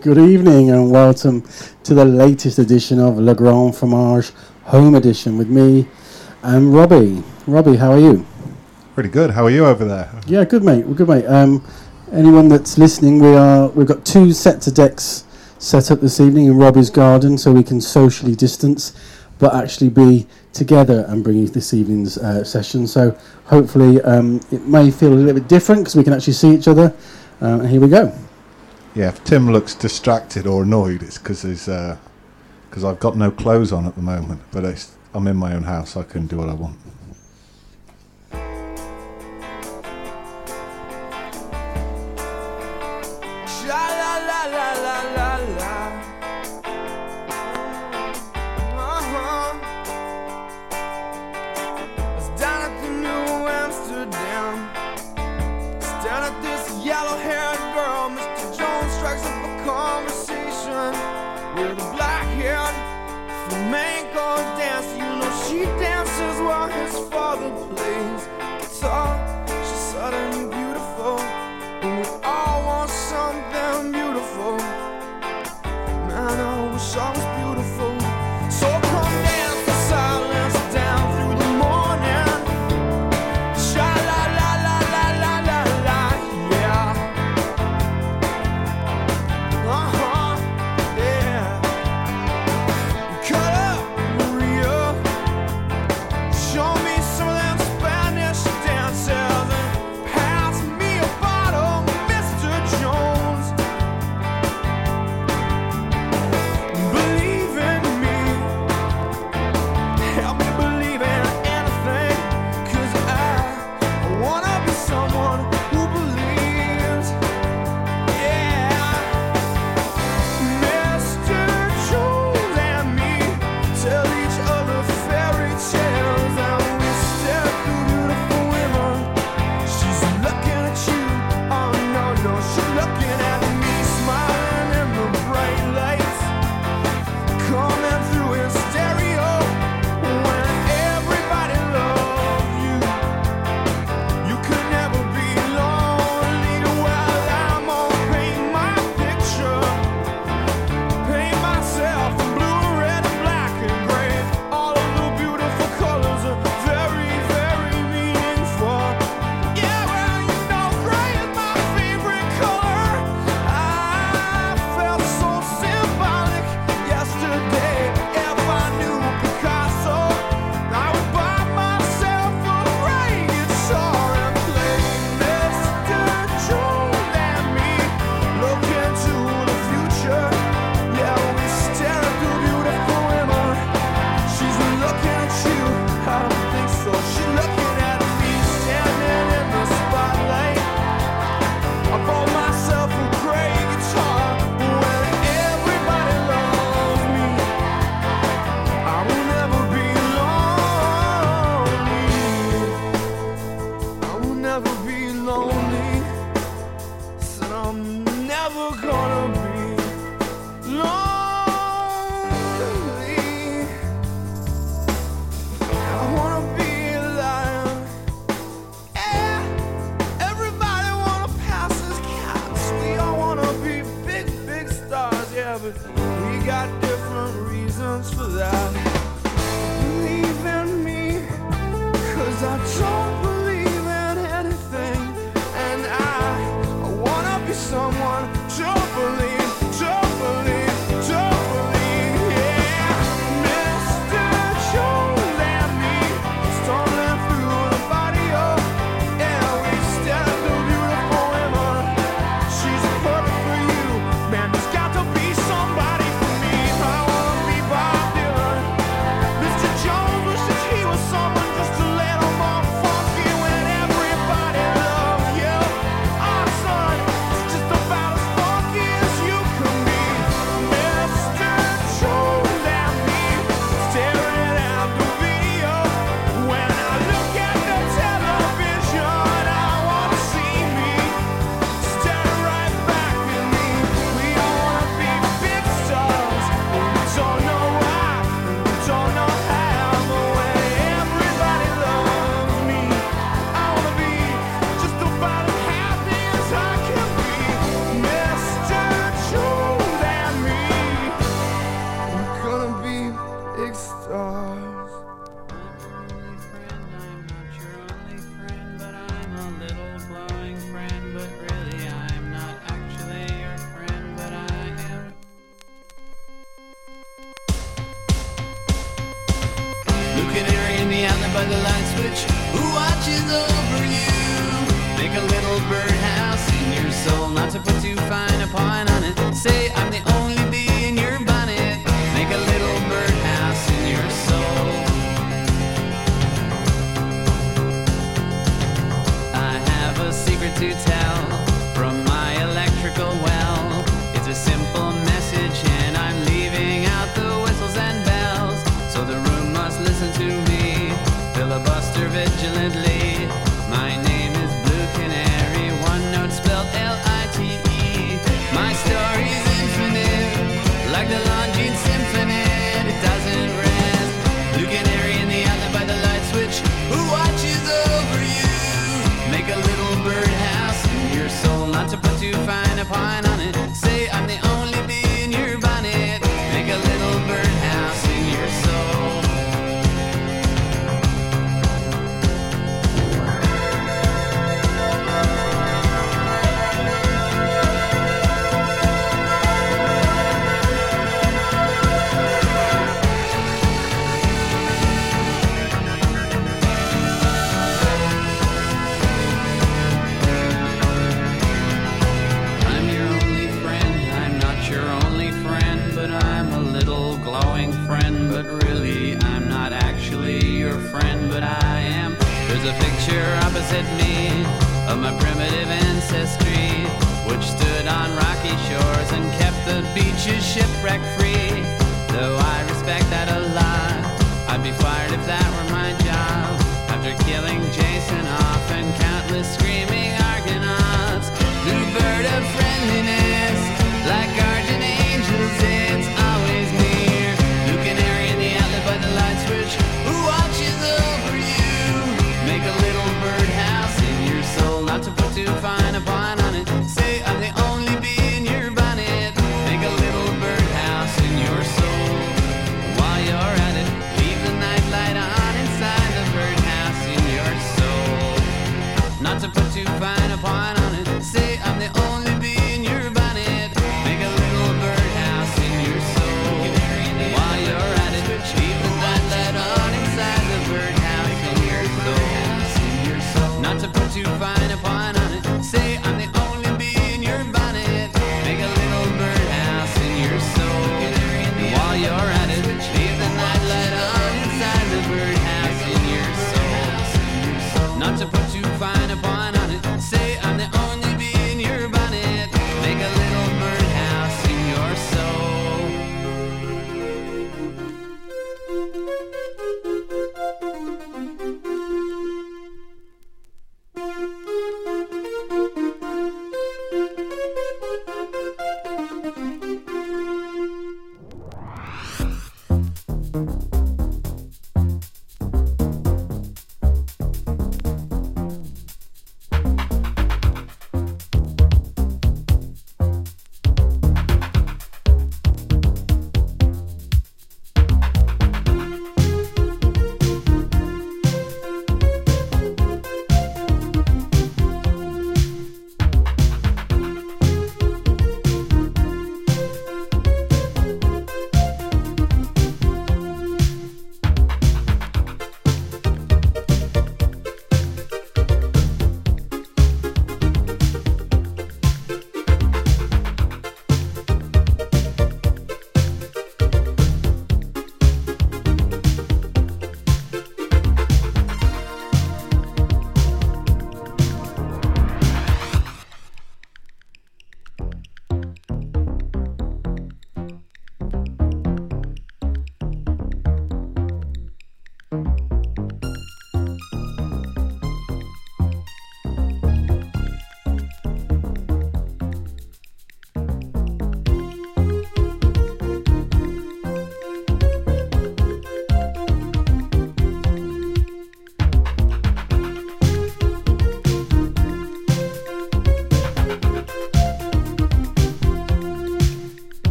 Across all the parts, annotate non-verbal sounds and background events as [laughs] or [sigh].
Good evening and welcome to the latest edition of Le Grand Fromage Home Edition with me and Robbie. Robbie, how are you? Pretty good. How are you over there? Yeah, good mate. Well, good mate. Um, anyone that's listening, we are we've got two sets of decks set up this evening in Robbie's garden, so we can socially distance, but actually be together and bring you this evening's uh, session. So hopefully um, it may feel a little bit different because we can actually see each other um, here we go. Yeah, if Tim looks distracted or annoyed, it's because uh, I've got no clothes on at the moment. But I'm in my own house; I can do what I want.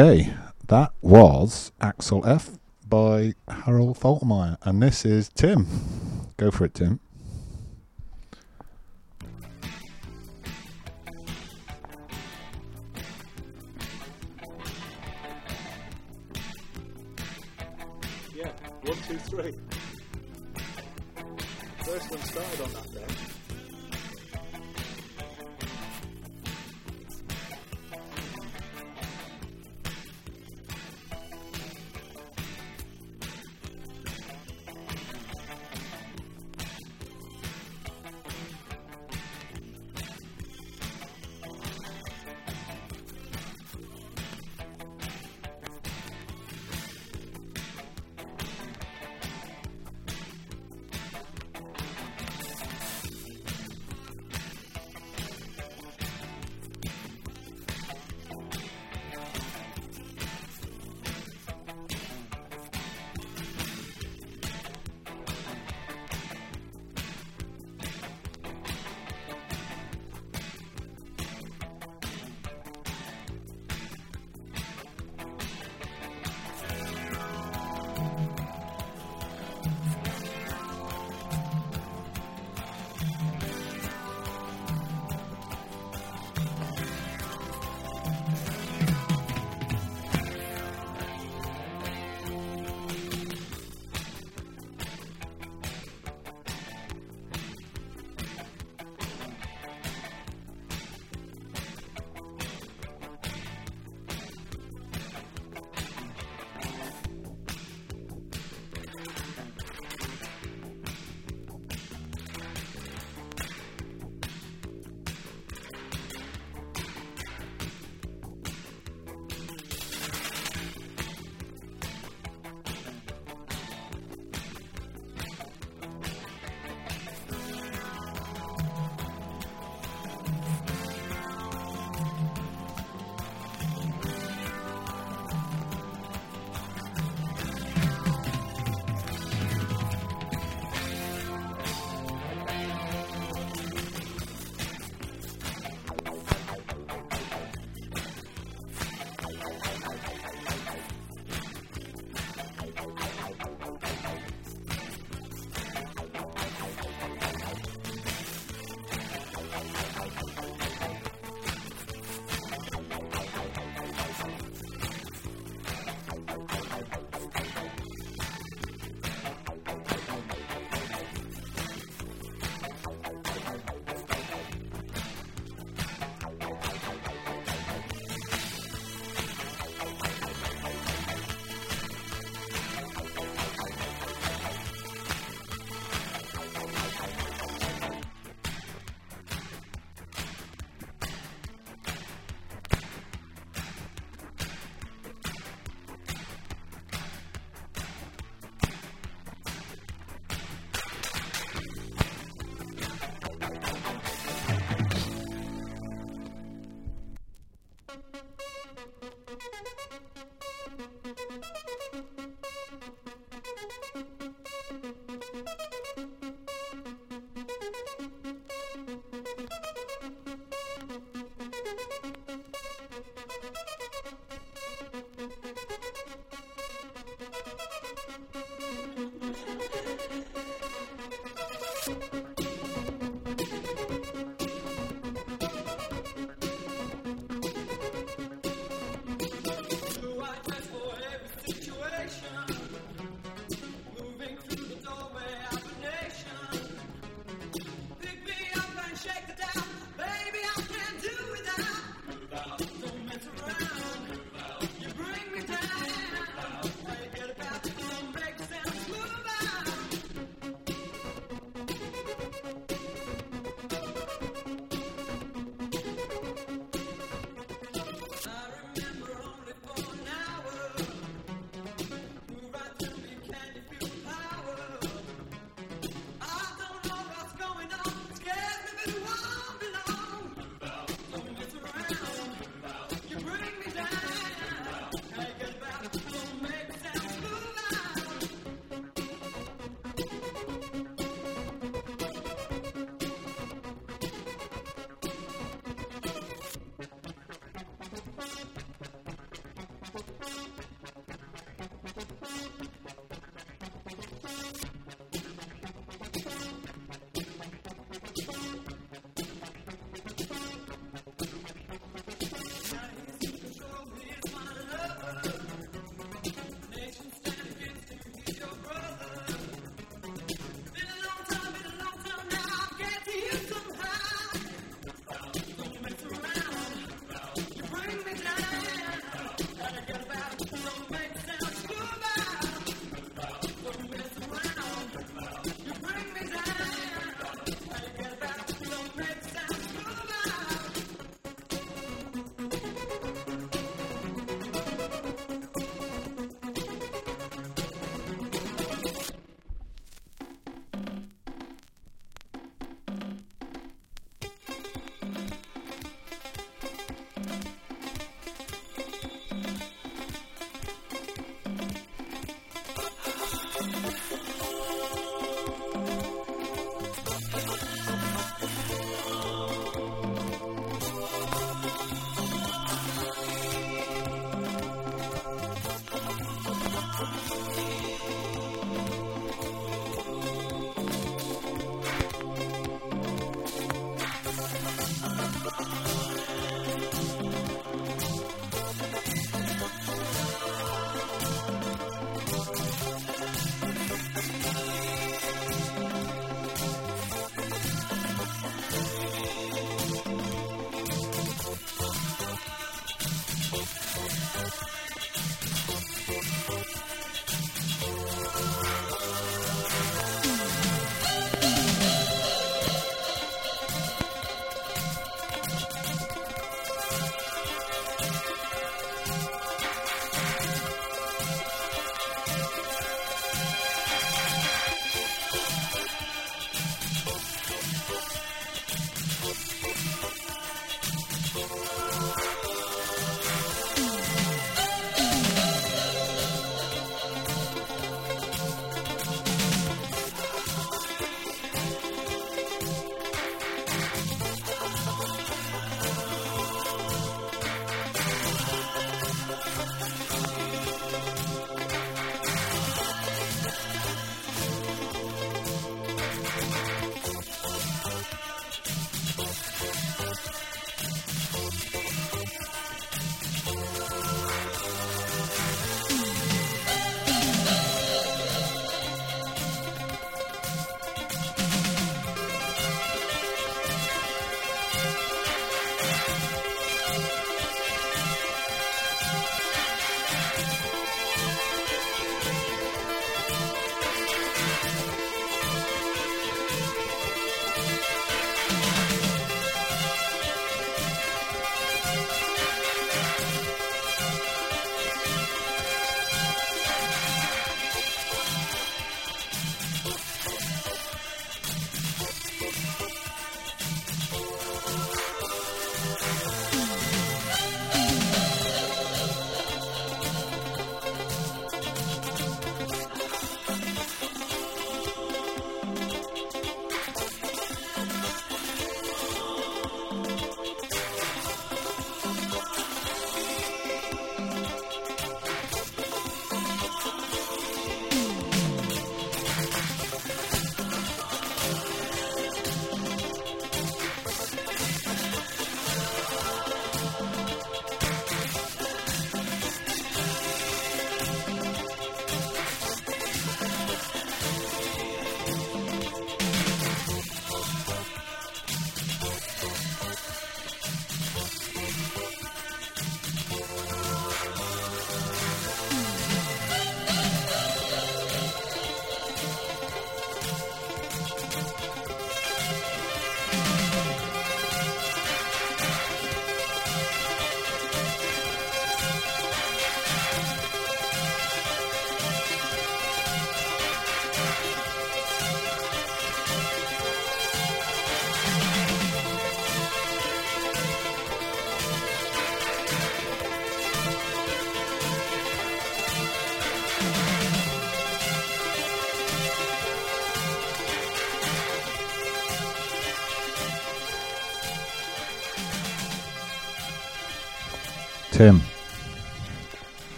Okay, that was Axel F by Harold Faltermeyer, and this is Tim. Go for it, Tim.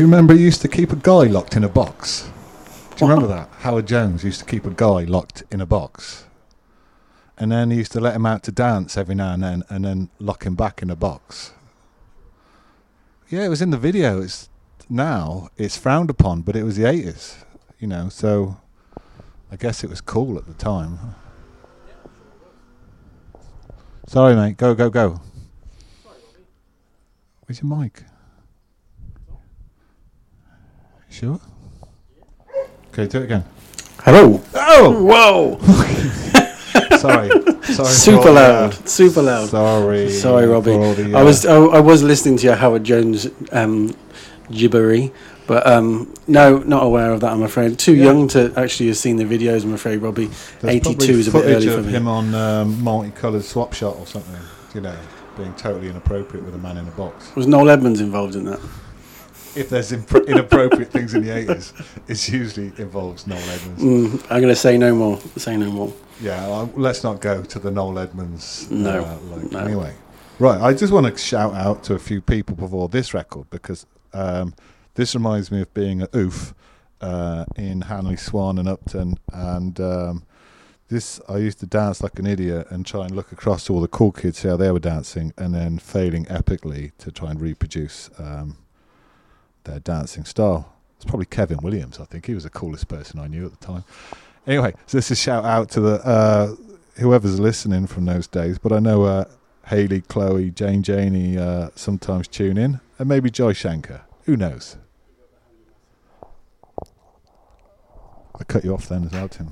you remember he used to keep a guy locked in a box? Do you remember that? Howard Jones used to keep a guy locked in a box. And then he used to let him out to dance every now and then and then lock him back in a box. Yeah, it was in the video. It's now it's frowned upon, but it was the eighties, you know, so I guess it was cool at the time. Sorry mate, go go go. Where's your mic? Sure. Okay, do it again. Hello. Oh, [laughs] Whoa. sorry, sorry. for Super all loud. the- Super loud. Sorry, Sorry, Robbie. for all the, I was uh, I, I was listening to your Howard Jones um, gibbery, but um, no, not aware of that. I'm afraid. Too Yeah. young to actually have seen the videos. I'm afraid, Robbie. there's 82 probably is a bit footage early for of me. him on um, Multi-Coloured Swap Shop or something. You know, being totally inappropriate with a man in a box. Was Noel Edmonds involved in that? If there's impro- inappropriate things in the eighties, it usually involves Noel Edmonds. Mm, I'm going to say no more. Say no more. Yeah, well, let's not go to the Noel Edmonds. No, uh, like, no. Anyway, right. I just want to shout out to a few people before this record because um, this reminds me of being at OOF uh, in Hanley Swan and Upton, and um, this I used to dance like an idiot and try and look across to all the cool kids, see how they were dancing, and then failing epically to try and reproduce um, their dancing style. It's probably Kevin Williams. I think he was the coolest person I knew at the time. Anyway, so this is a shout out to the uh, whoever's listening from those days. But I know uh, Haley, Chloe, Jane, Janey uh, sometimes tune in, and maybe Joy Shanker. Who knows? I cut you off then as well, Tim.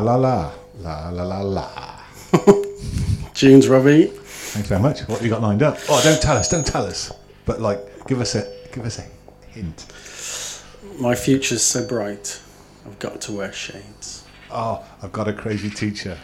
La la la la la la. [laughs] Tunes, Robbie. Thanks very much. What have you got lined up? Oh, don't tell us. Don't tell us. But like, give us a give us a hint. My future's so bright. I've got to wear shades. Oh, I've got a crazy teacher.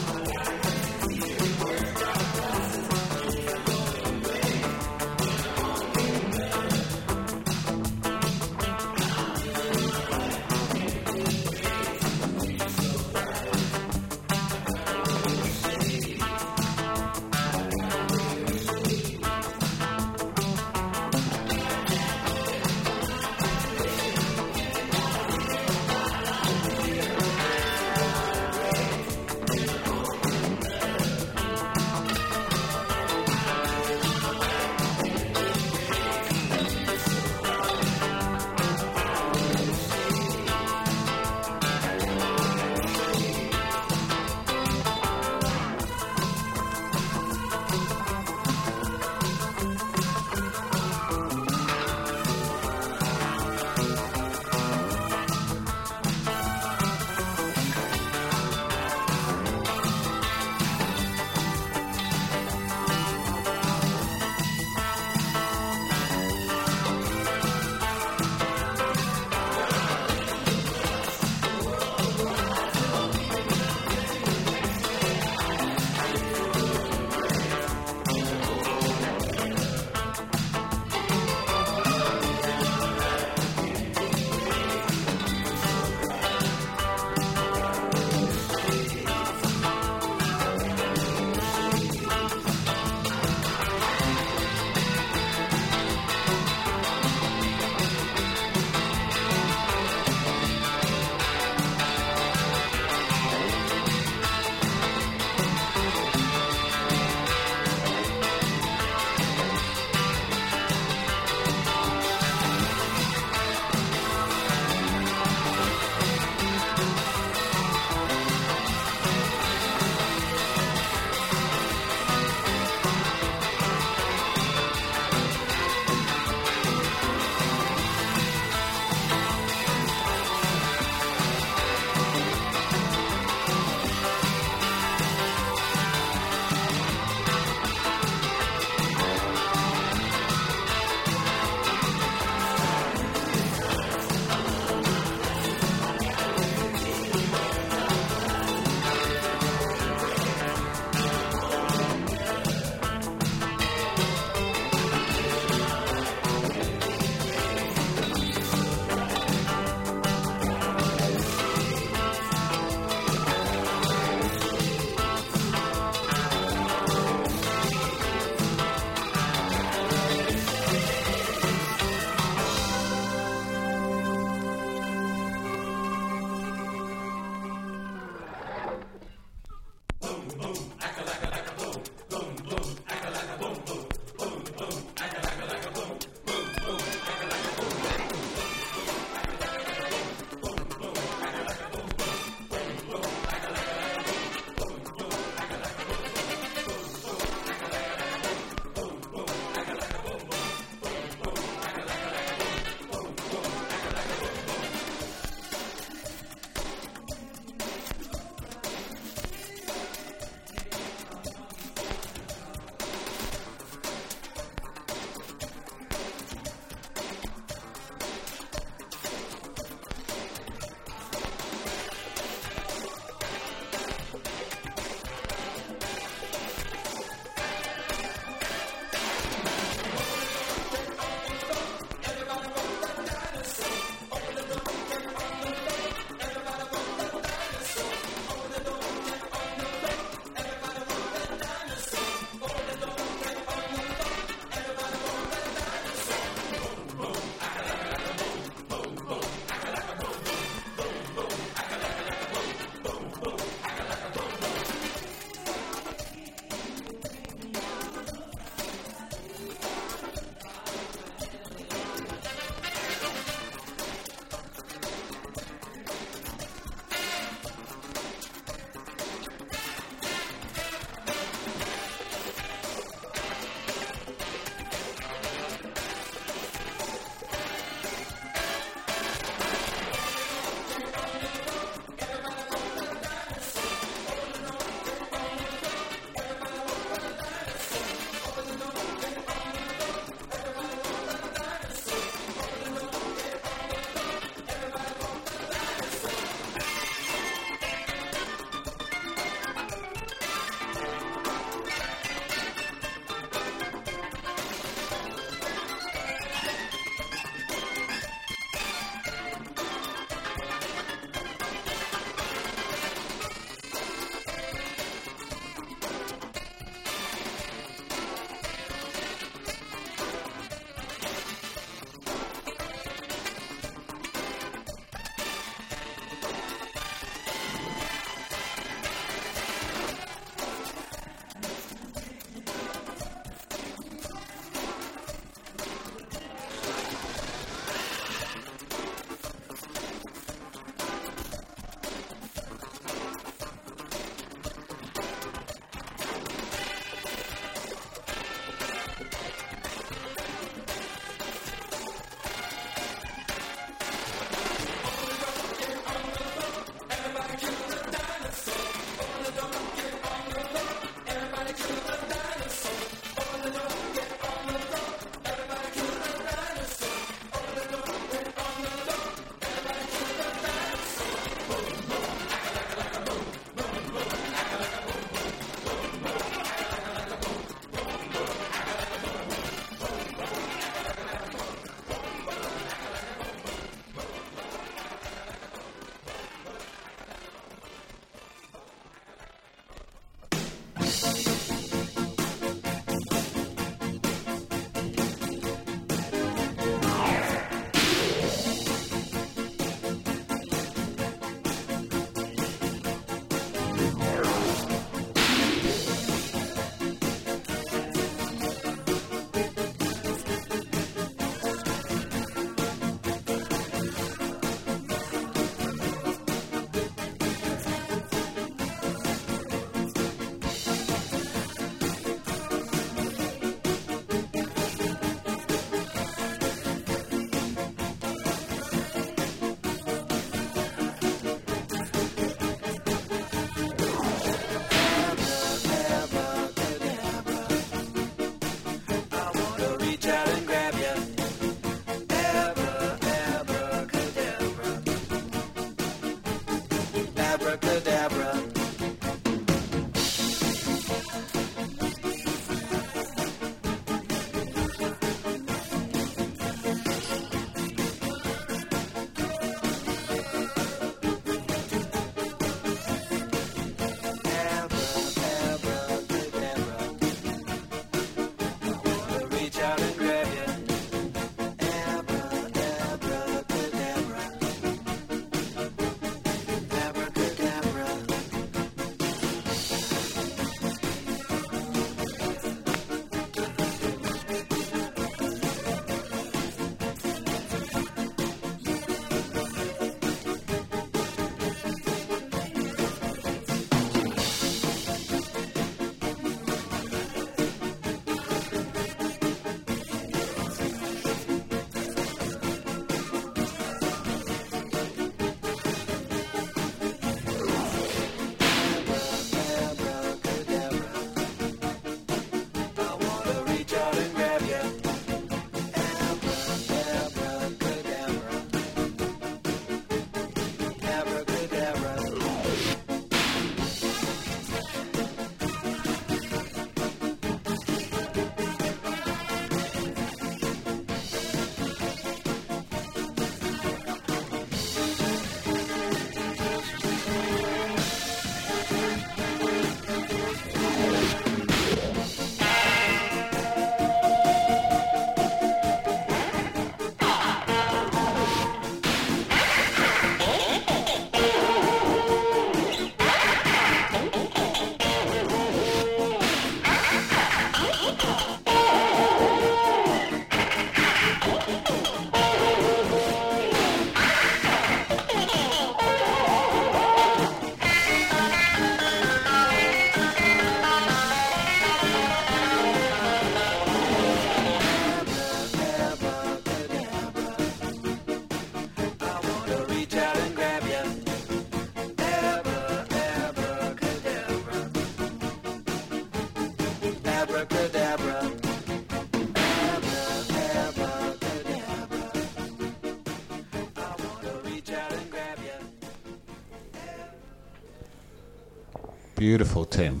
Beautiful, Tim.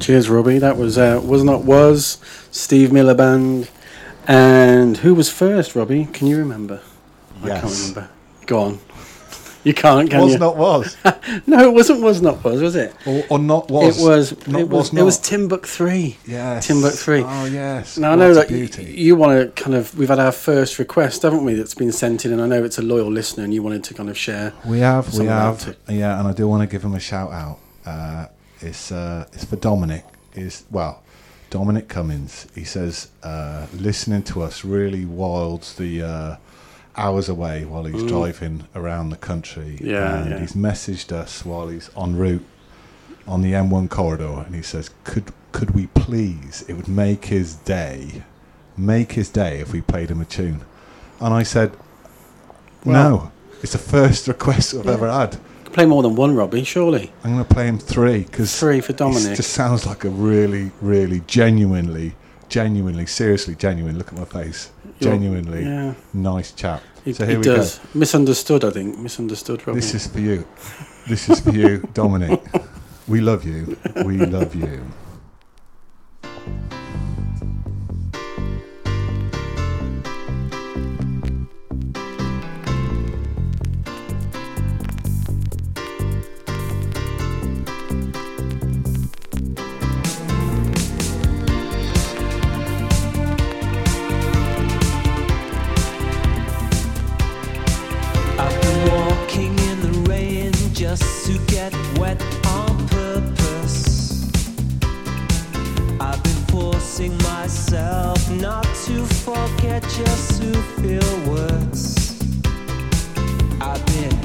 Cheers, Robbie. That was uh, was not was Steve Miller Band, and who was first, Robbie? Can you remember? I can't remember. Go on. You can't, can was you? not was. [laughs] no, it wasn't. Was not was was it? or, or not was. it was. Not it was. was it was not. Timbuk three. Yes. Timbuk three. Oh, yes. Now I know that beauty. you want to kind of. We've had our first request, haven't we? That's been sent in, and I know it's a loyal listener, and you wanted to kind of share. We have, we have, yeah, and I do want to give him a shout out. Uh, it's uh, it's for Dominic. Is well, Dominic Cummings. He says uh, listening to us really wilds the uh, hours away while he's driving around the country. Yeah, and yeah. he's messaged us while he's en route on the M1 corridor, and he says, "Could could we please? It would make his day, make his day if we played him a tune." And I said, "No." It's the first [laughs] request I've ever had. Play more than one, Robbie. Surely I'm going to play him three because three for Dominic. It just sounds like a really, really genuinely, genuinely, seriously genuine. Look at my face. You're- Genuinely yeah. nice chap. He, so he here we does. go. Misunderstood, I think. Misunderstood, Robbie. This is for you. This is for you, [laughs] Dominic. We love you. We love you. Just to feel worse. I've been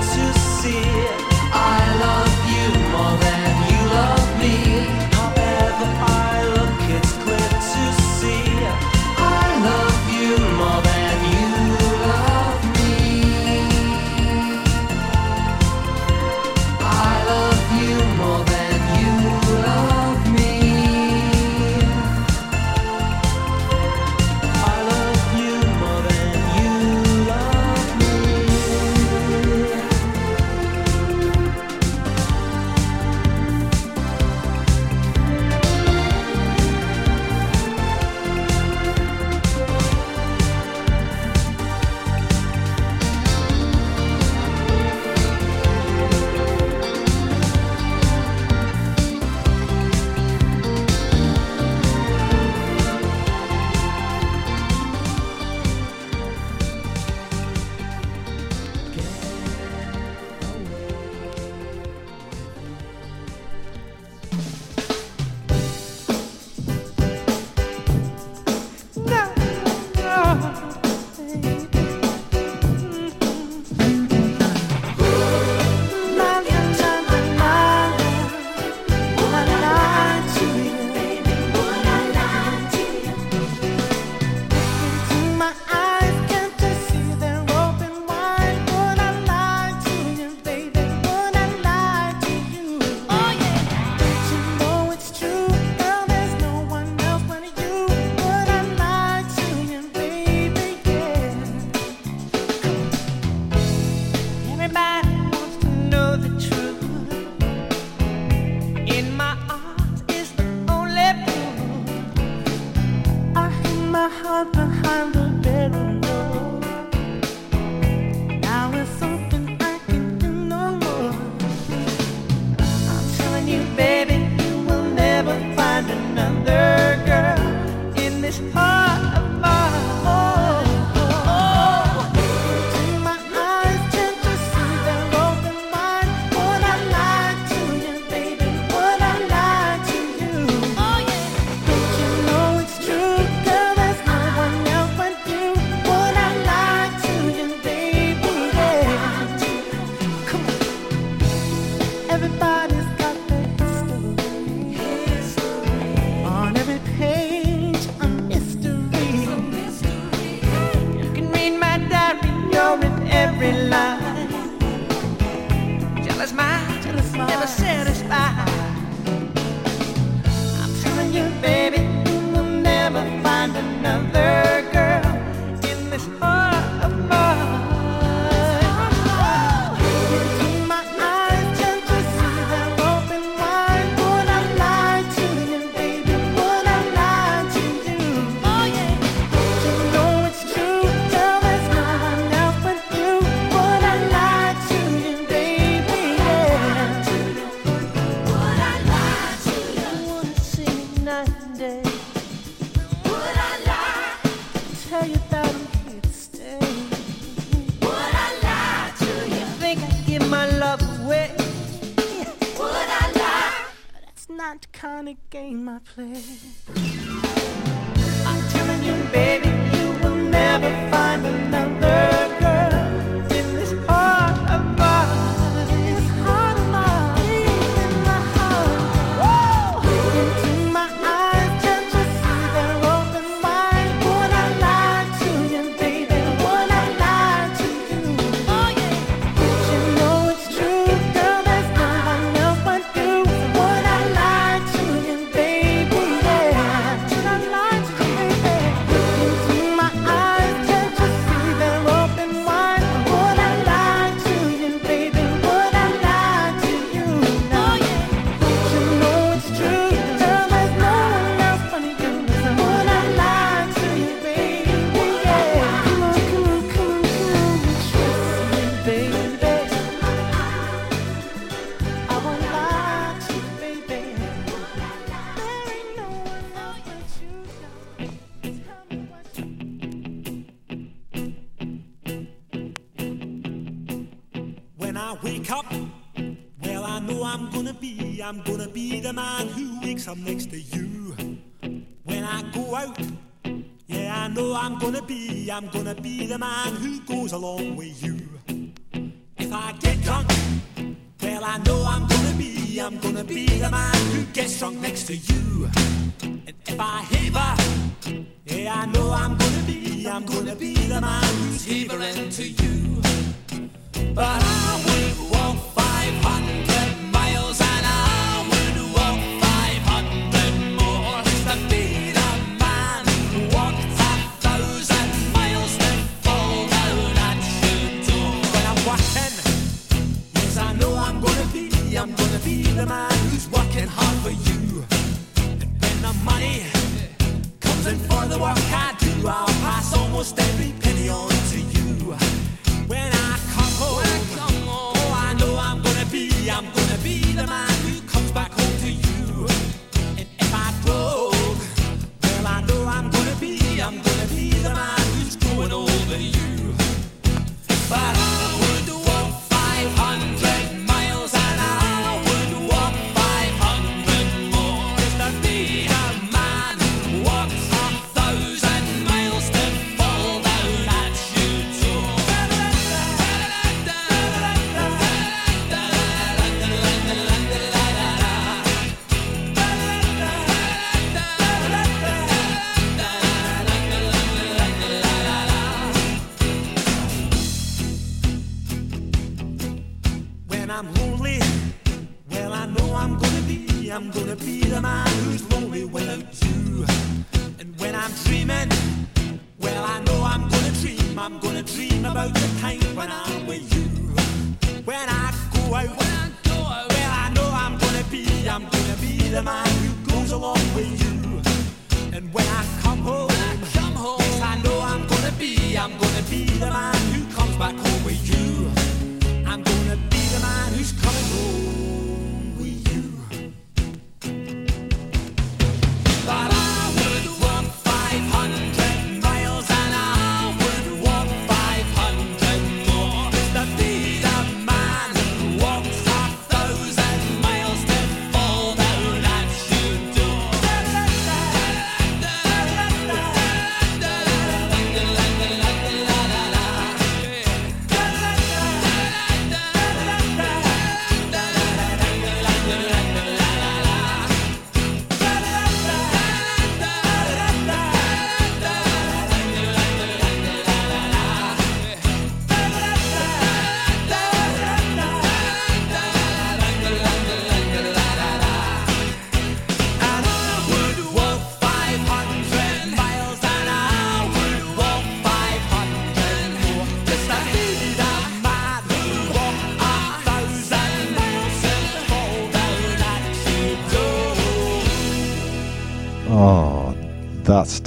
to see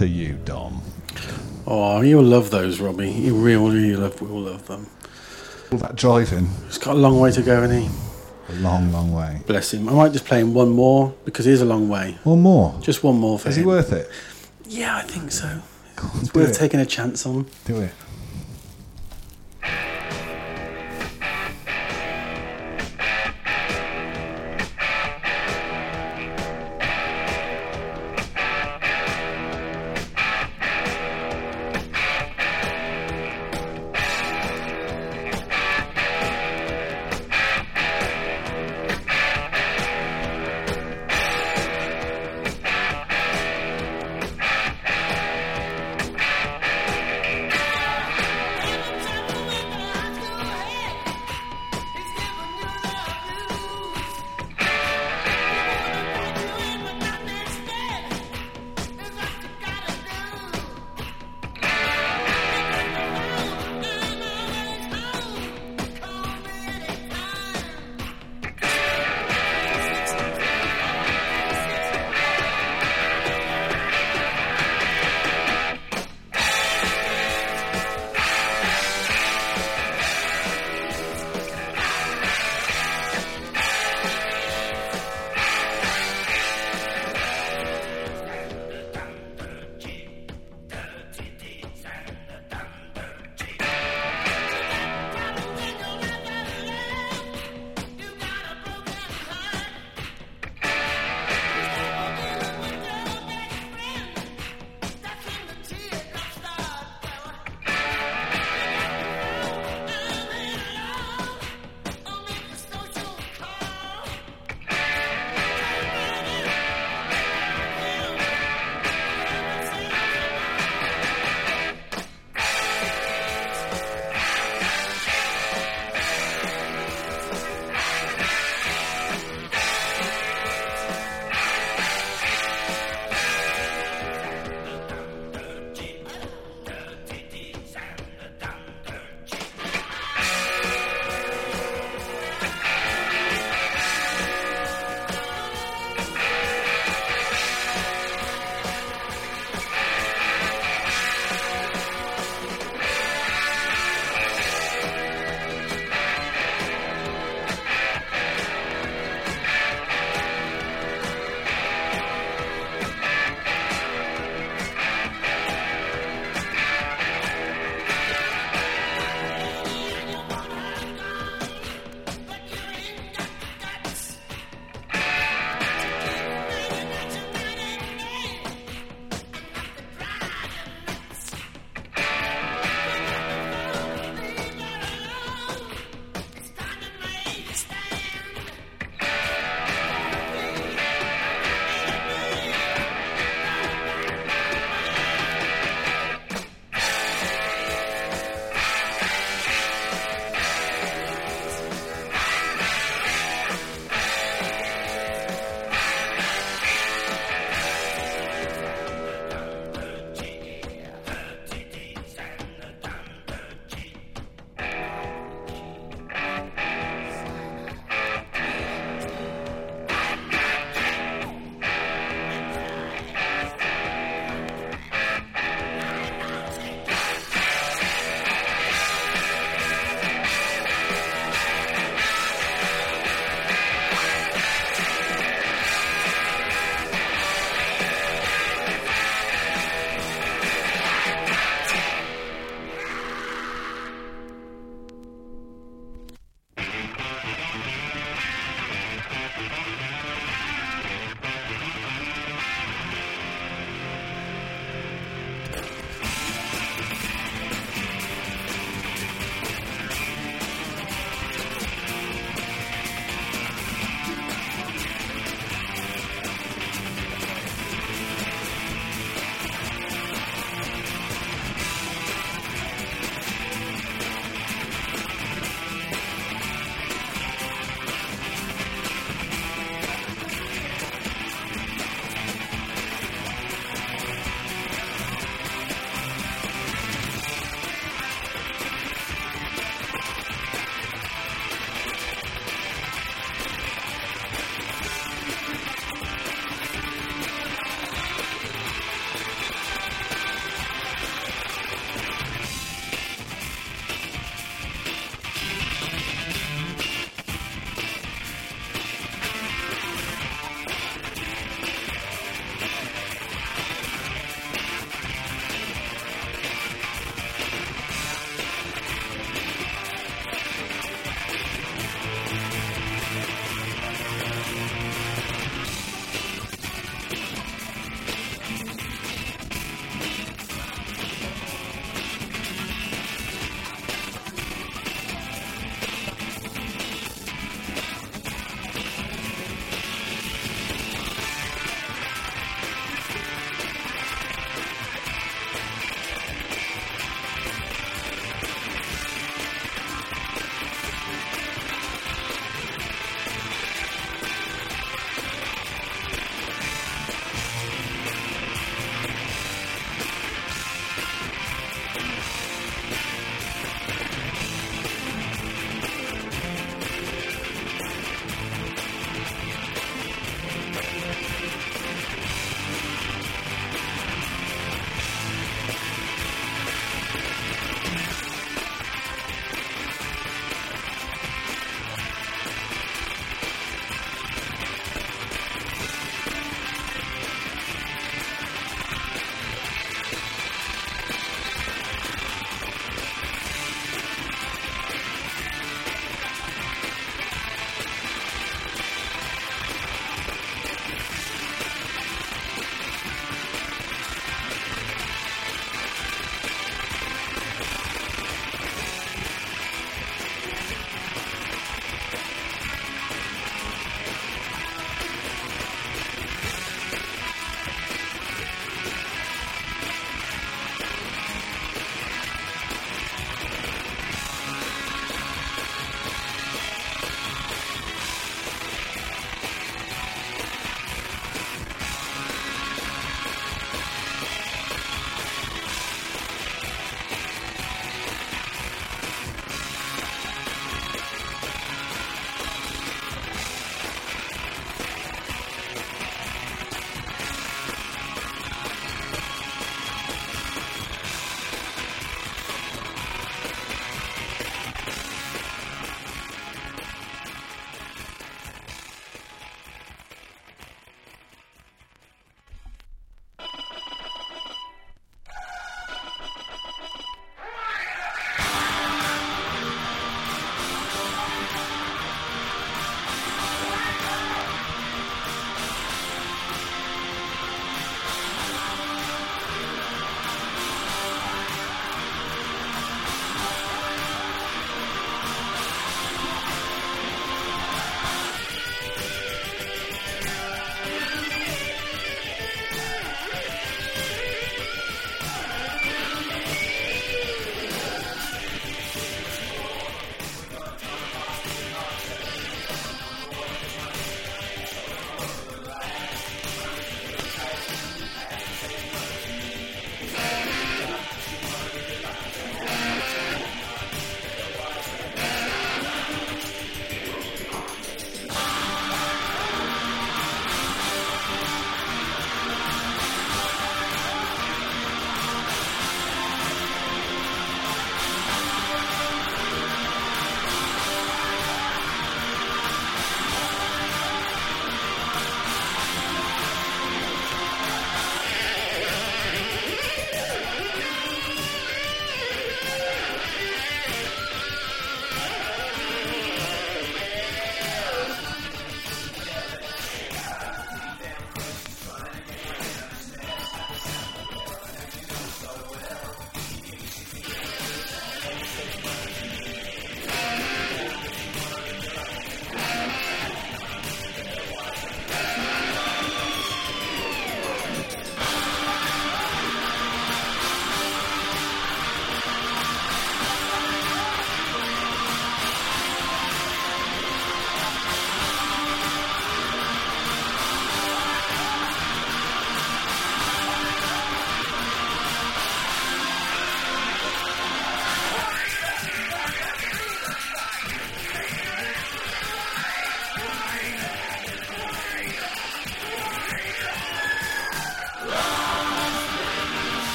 to you, Dom. Oh, you'll love those, Robbie. You really really love, will love them. All that driving, He's got a long way to go, and he a long, long way. bless him. I might just play him one more because it is a long way. One more. Just one more for Is him. he worth it? Yeah, I think so. it's worth it. taking a chance on. Do it.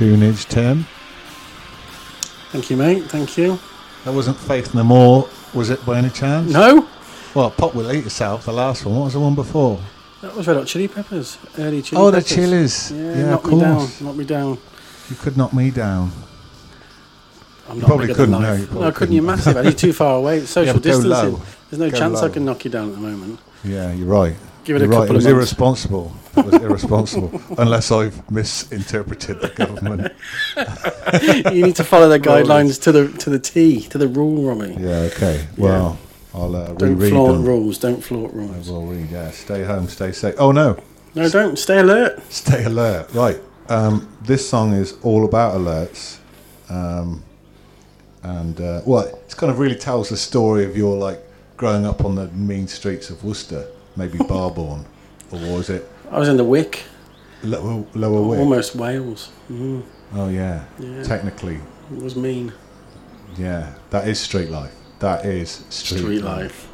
Tunage, Tim. Thank you, mate. Thank you. That wasn't Faith No More, was it by any chance? No, Well, Pop Will Eat Yourself, the last one. What was the one before? that was Red Hot Chili Peppers. Early Chili oh, the Peppers. Chili's. Yeah, Yeah, knock of me down. course. Knock me down. You could knock me down. I'm You probably couldn't, no, you probably no, couldn't. You're massive. You're too far away. [laughs] It's social Yeah, distancing. low. There's no Go chance I can knock you down at the moment. Yeah, you're right. Give it You're right. couple It was of months. irresponsible. It was irresponsible. [laughs] Unless I've misinterpreted the government. [laughs] you need to follow the [laughs] guidelines to the to the T, to the rule, Robbie. Yeah, okay. Well, I'll uh, Don't reread flaunt them. rules. Don't flaunt rules. I will read, yeah. Stay home, stay safe. Oh, no. No, don't. Stay alert. Stay alert. Right. Um, this song is all about alerts. Um, and, uh, well, it kind of really tells the story of your, like, growing up on the mean streets of Worcester. Maybe Barbourne. or was it I was in the Wick, Lower, lower Wick? almost Wales. Mm, Oh, yeah. Yeah. Technically, it was mean. yeah. That is street life. That is street, Street life. life.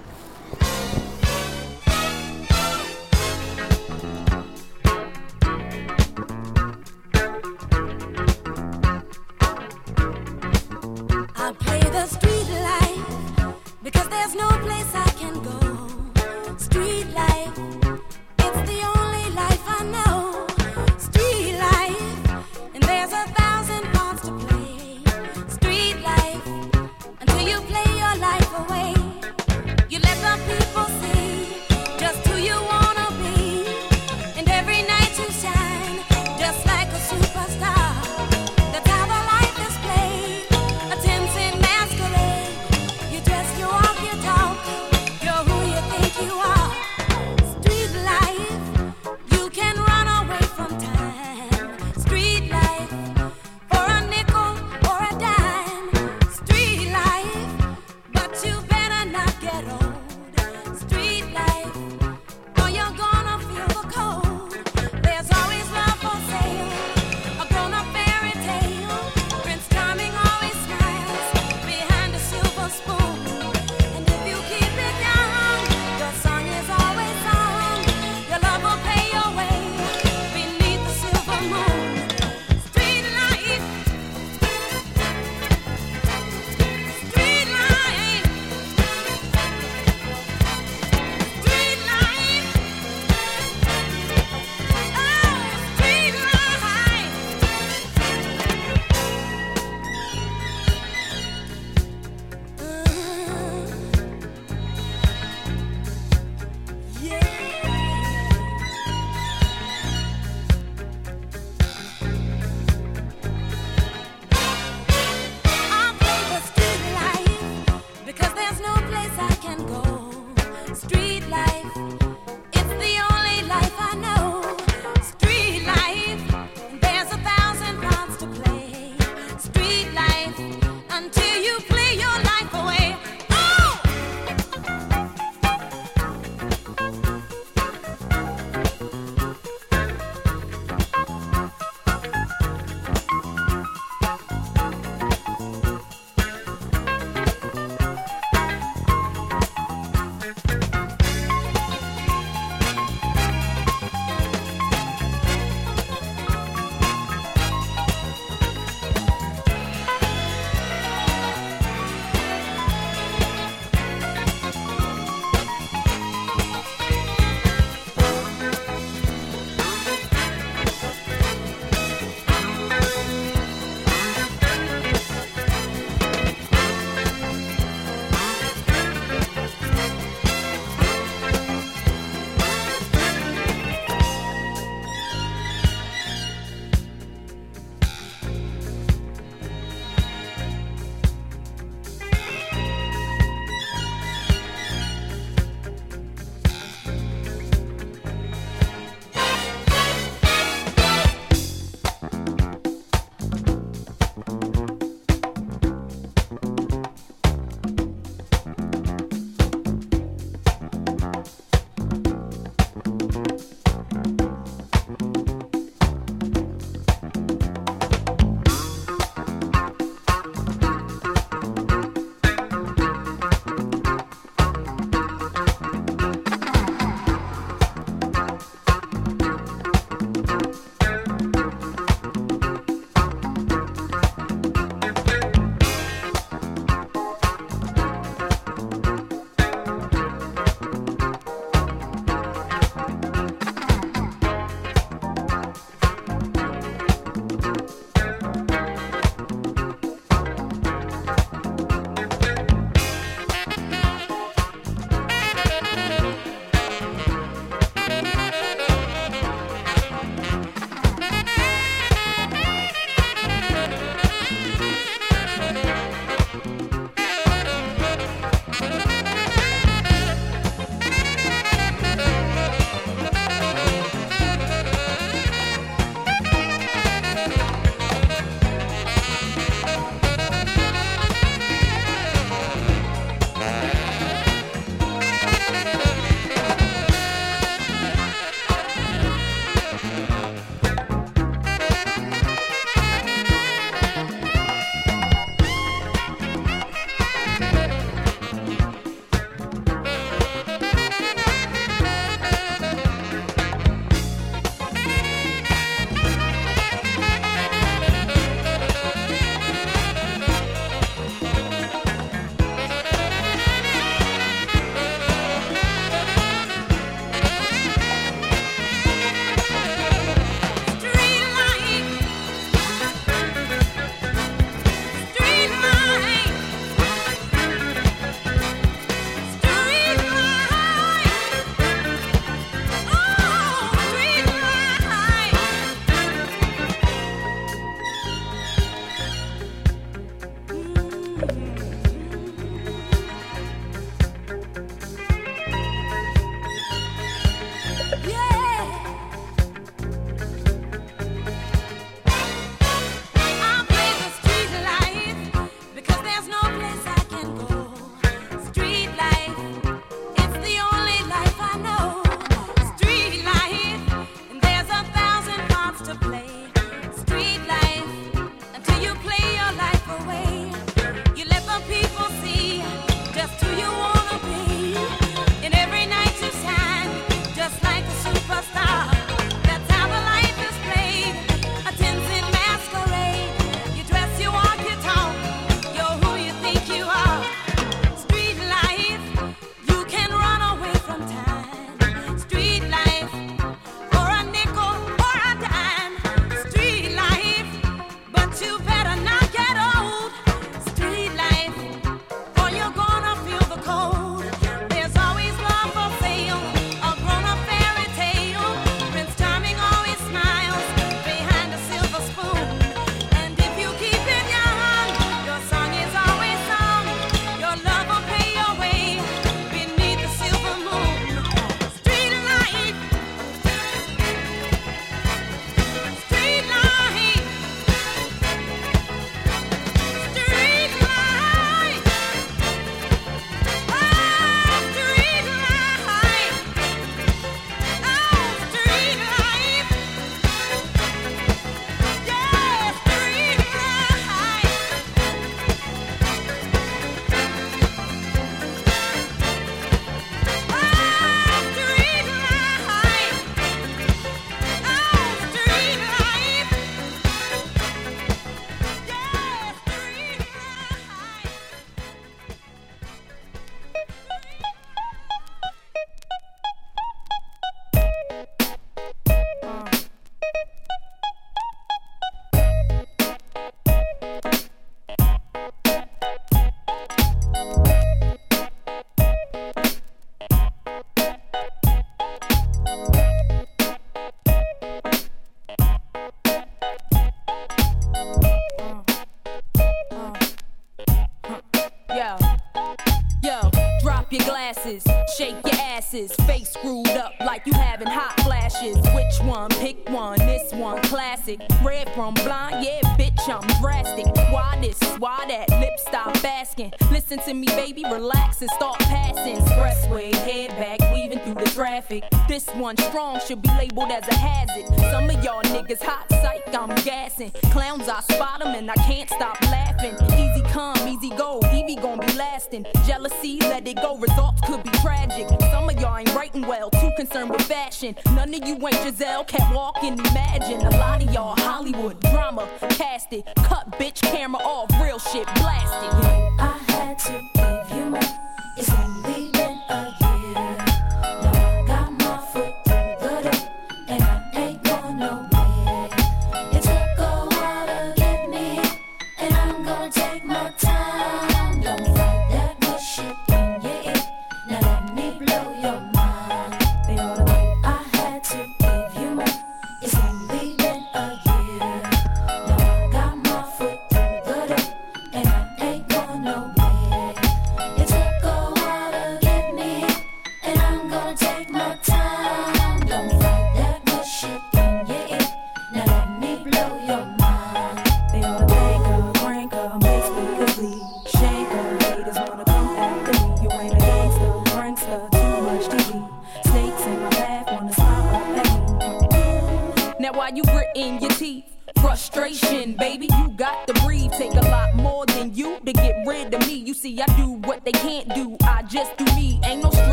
shake your asses, face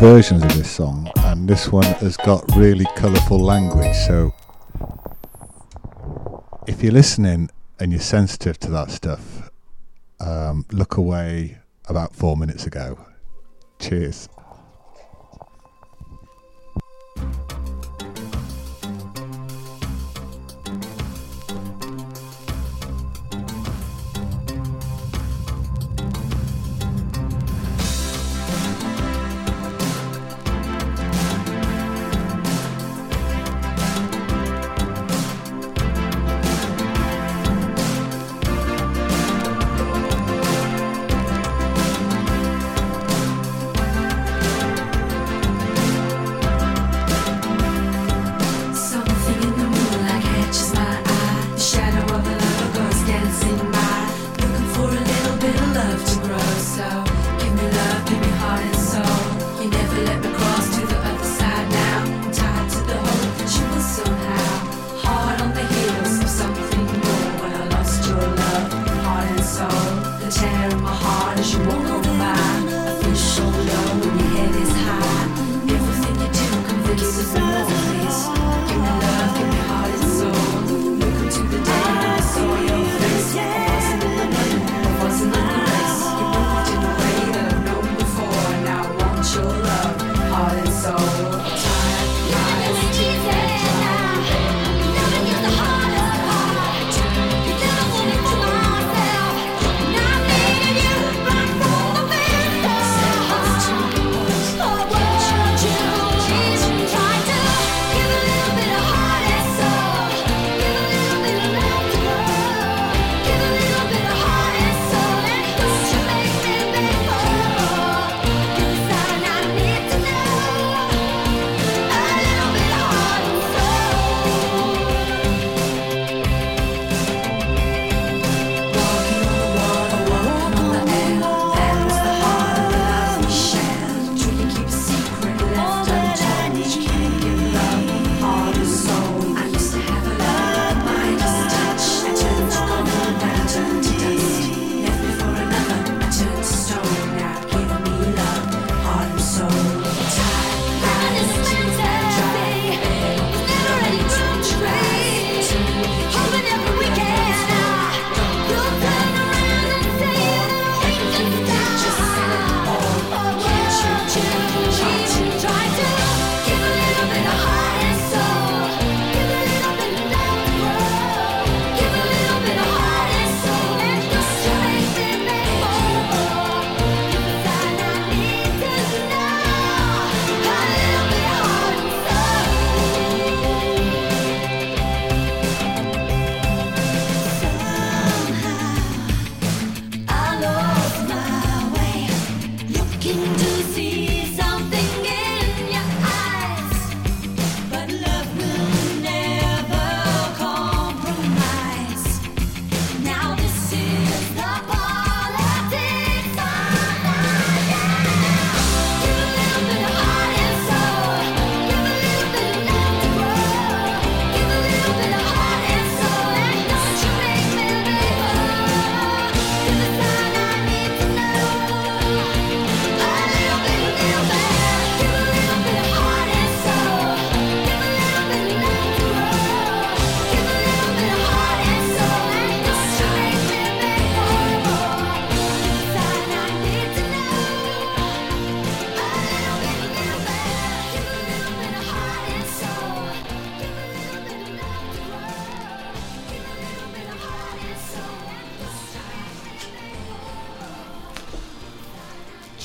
versions of this song, and this one has got really colourful language. So, if you're listening and you're sensitive to that stuff, um, look away about four minutes ago. Cheers.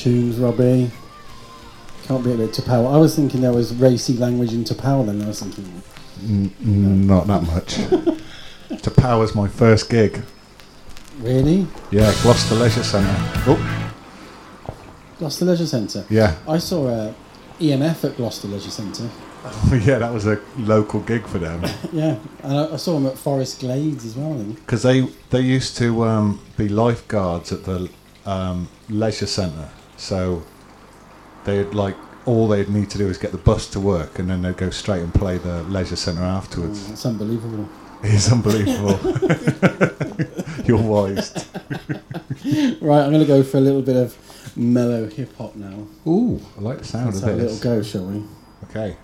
tunes, Robbie. Can't be a bit Tapel. I was thinking there was racy language in Tapel then. I was thinking. N- Not that much. [laughs] Tapel was my first gig. Really? Yeah, Gloucester Leisure Centre. Oh, Gloucester Leisure Centre? yeah. I saw uh, a EMF at Gloucester Leisure Centre. [laughs] yeah, that was a local gig for them. [laughs] Yeah, and I, I saw them at Forest Glades as well. Because they they used to um, be lifeguards at the um, leisure centre, so they'd like all they'd need to do is get the bus to work, and then they'd go straight and play the leisure centre afterwards. Mm, [laughs] it's unbelievable. It's [laughs] unbelievable. You're wise. [laughs] right, I'm going to go for a little bit of mellow hip hop now. Ooh, I like the sound Let's of have this. a little go, shall we? Okay.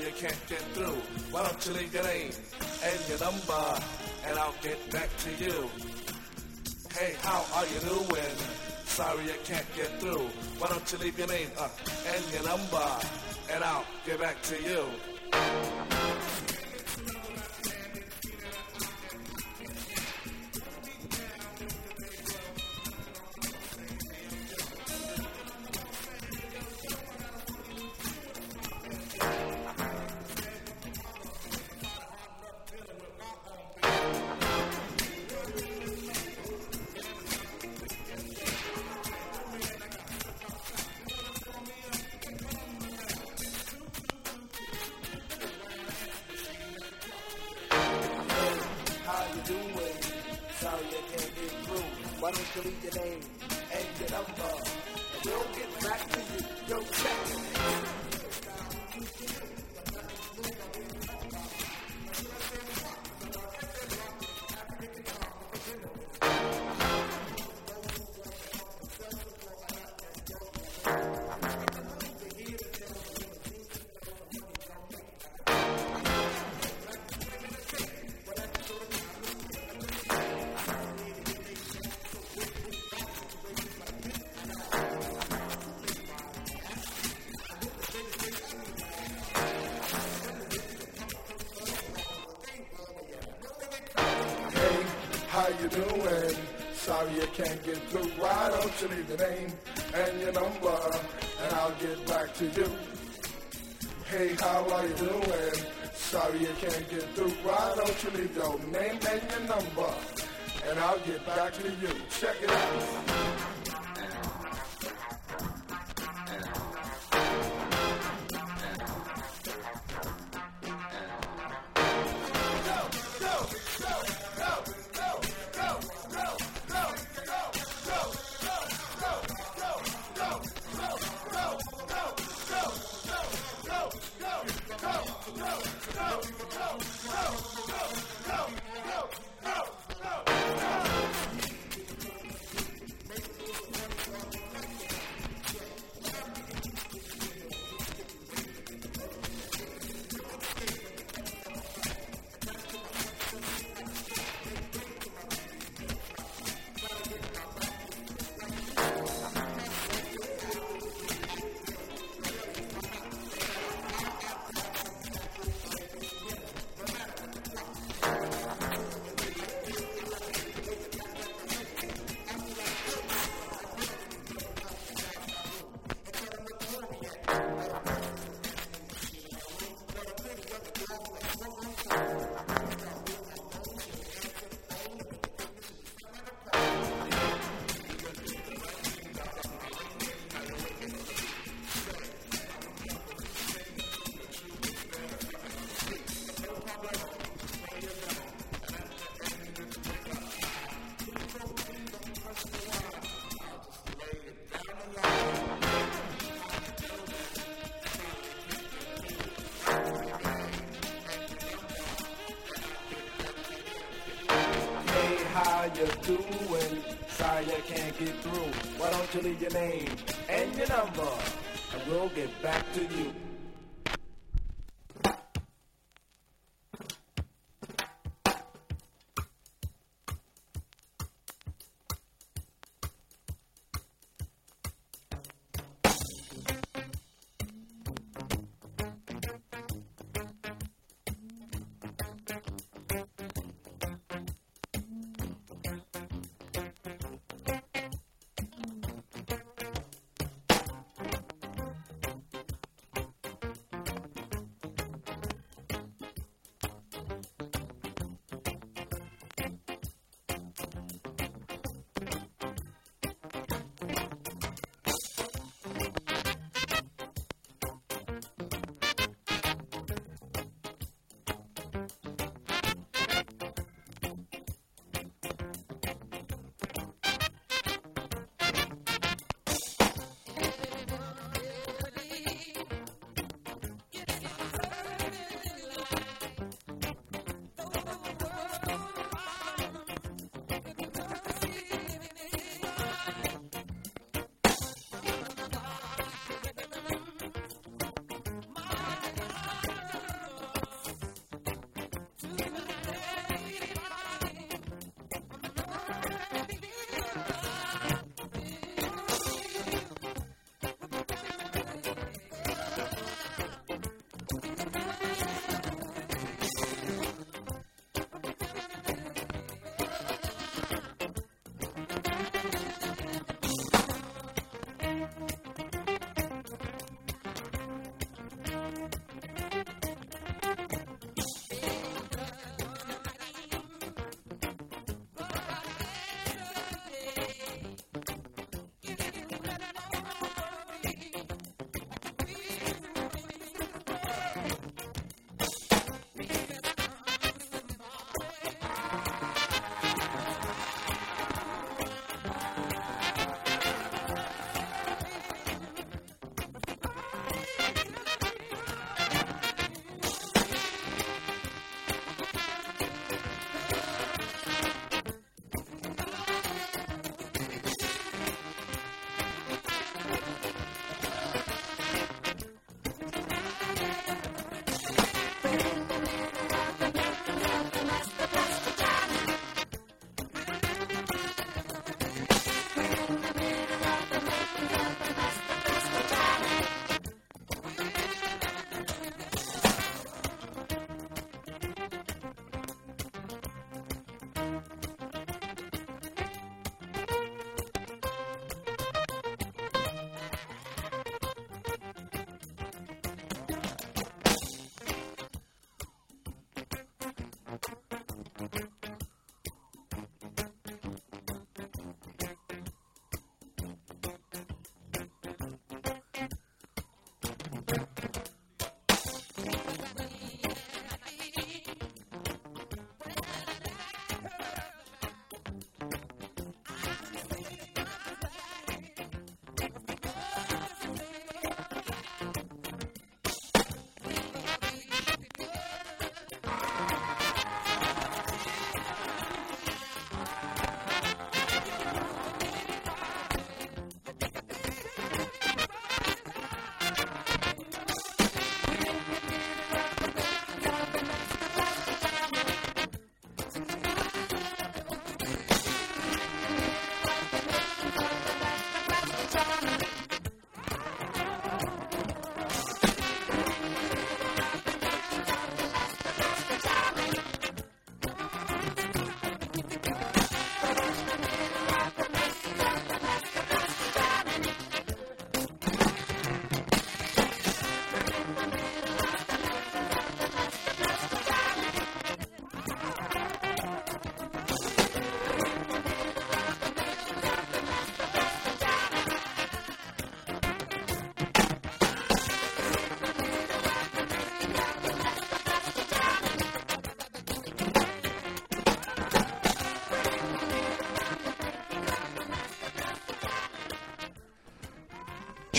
You can't get through. Why don't you leave your name and your number, and I'll get back to you. Hey, how are you doing? Sorry you can't get through. Why don't you leave your name uh, and your number, and I'll get back to you. Doing? Sorry I can't get through. Why don't you leave your name and your number, and we'll get back to you. Yo, check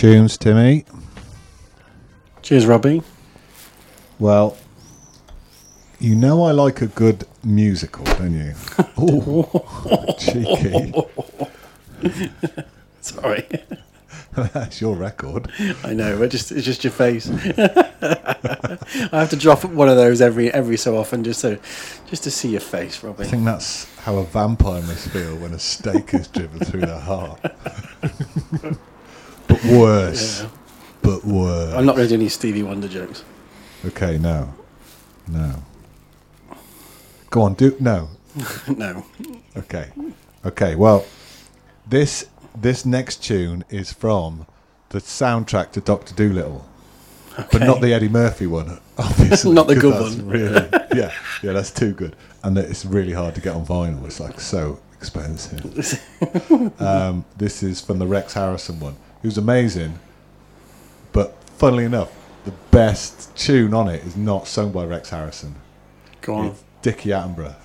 Tunes, Timmy. Cheers, Robbie. Well, you know I like a good musical, don't you? [laughs] Oh, cheeky. [laughs] Sorry. [laughs] That's your record. I know, but just it's just your face. I have to drop one of those every every so often just so just to see your face, Robbie. I think that's how a vampire must feel when a stake is driven through their heart. Worse. Yeah. But worse. I'm not going to do any Stevie Wonder jokes. Okay, no. No. Go on, do no. [laughs] no. Okay. Okay, well this this next tune is from the soundtrack to Doctor Dolittle. But not the Eddie Murphy one, [laughs] obviously. Not the good one. Really, [laughs] yeah, yeah, that's too good, and it's really hard to get on vinyl. It's like so expensive. um, this is from the Rex Harrison one, who's amazing, but funnily enough, the best tune on it is not sung by Rex Harrison. Go on. It's Dickie Attenborough.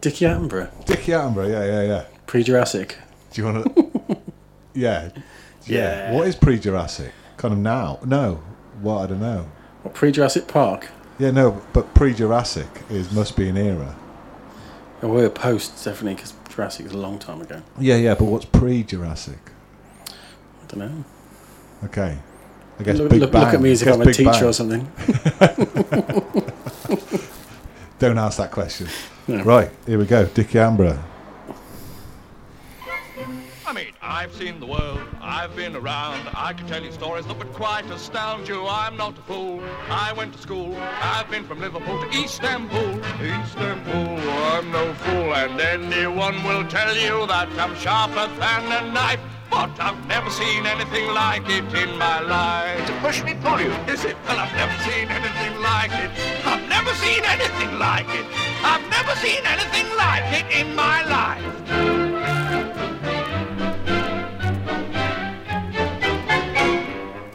Dickie Attenborough, Dickie Attenborough, yeah, yeah, yeah. pre Jurassic. Do you want to? [laughs] yeah. Yeah. What is pre-Jurassic? Kind of now? No. What I don't know. What, pre Jurassic Park? Yeah, no, but pre-Jurassic is must be an era. We're post, definitely, because Jurassic is a long time ago. Yeah, yeah, but what's pre-Jurassic? I don't know. Okay. I guess Look, Big look, Bang. look at me as if I'm a Big teacher Bang. or something. [laughs] Don't ask that question. No. Right, here we go. Dickie Ambra. I mean, I've seen the world, I've been around, I can tell you stories that would quite astound you. I'm not a fool, I went to school, I've been from Liverpool to Istanbul. Istanbul, I'm no fool, and anyone will tell you that I'm sharper than a knife. But I've never seen anything like it in my life. To push me pull you, is it? Well, I've never seen anything like it. I've never seen anything like it. I've never seen anything like it in my life.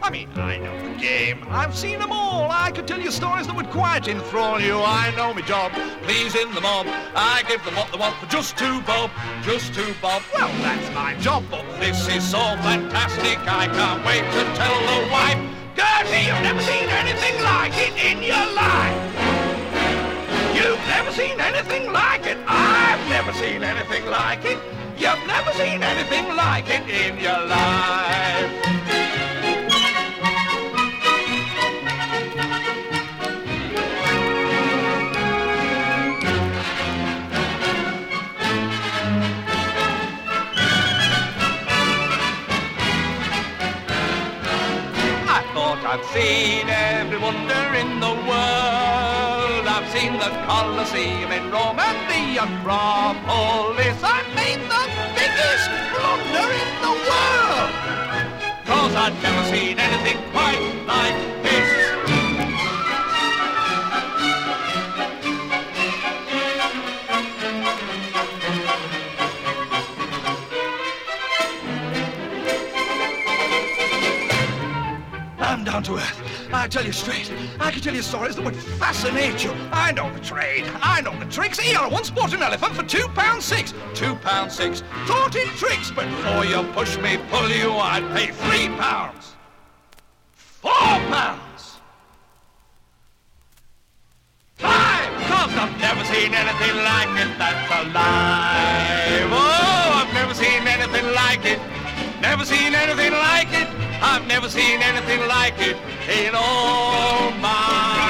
I mean, I know game. I've seen them all. I could tell you stories that would quite enthrall you. I know my job. Pleasing the mob. I give them what they want for just two bob. Just two bob. Well, that's my job. But this is so fantastic. I can't wait to tell the wife. Gertie, you've never seen anything like it in your life. You've never seen anything like it. I've never seen anything like it. You've never seen anything like it in your life. I'd seen every wonder in the world. I've seen the Colosseum in Rome and the Acropolis. I've made the biggest blunder in the world. Cause I've never seen anything quite like down to earth. I tell you straight, I can tell you stories that would fascinate you. I know the trade, I know the tricks. Here, I once bought an elephant for two pounds six. Two pounds six. Thought it tricks, but before you push me, pull you, I'd pay three pounds. Four pounds. Five! Cause I've never seen anything like it that's alive. Oh, I've never seen anything like it. Never seen anything like it. I've never seen anything like it in all my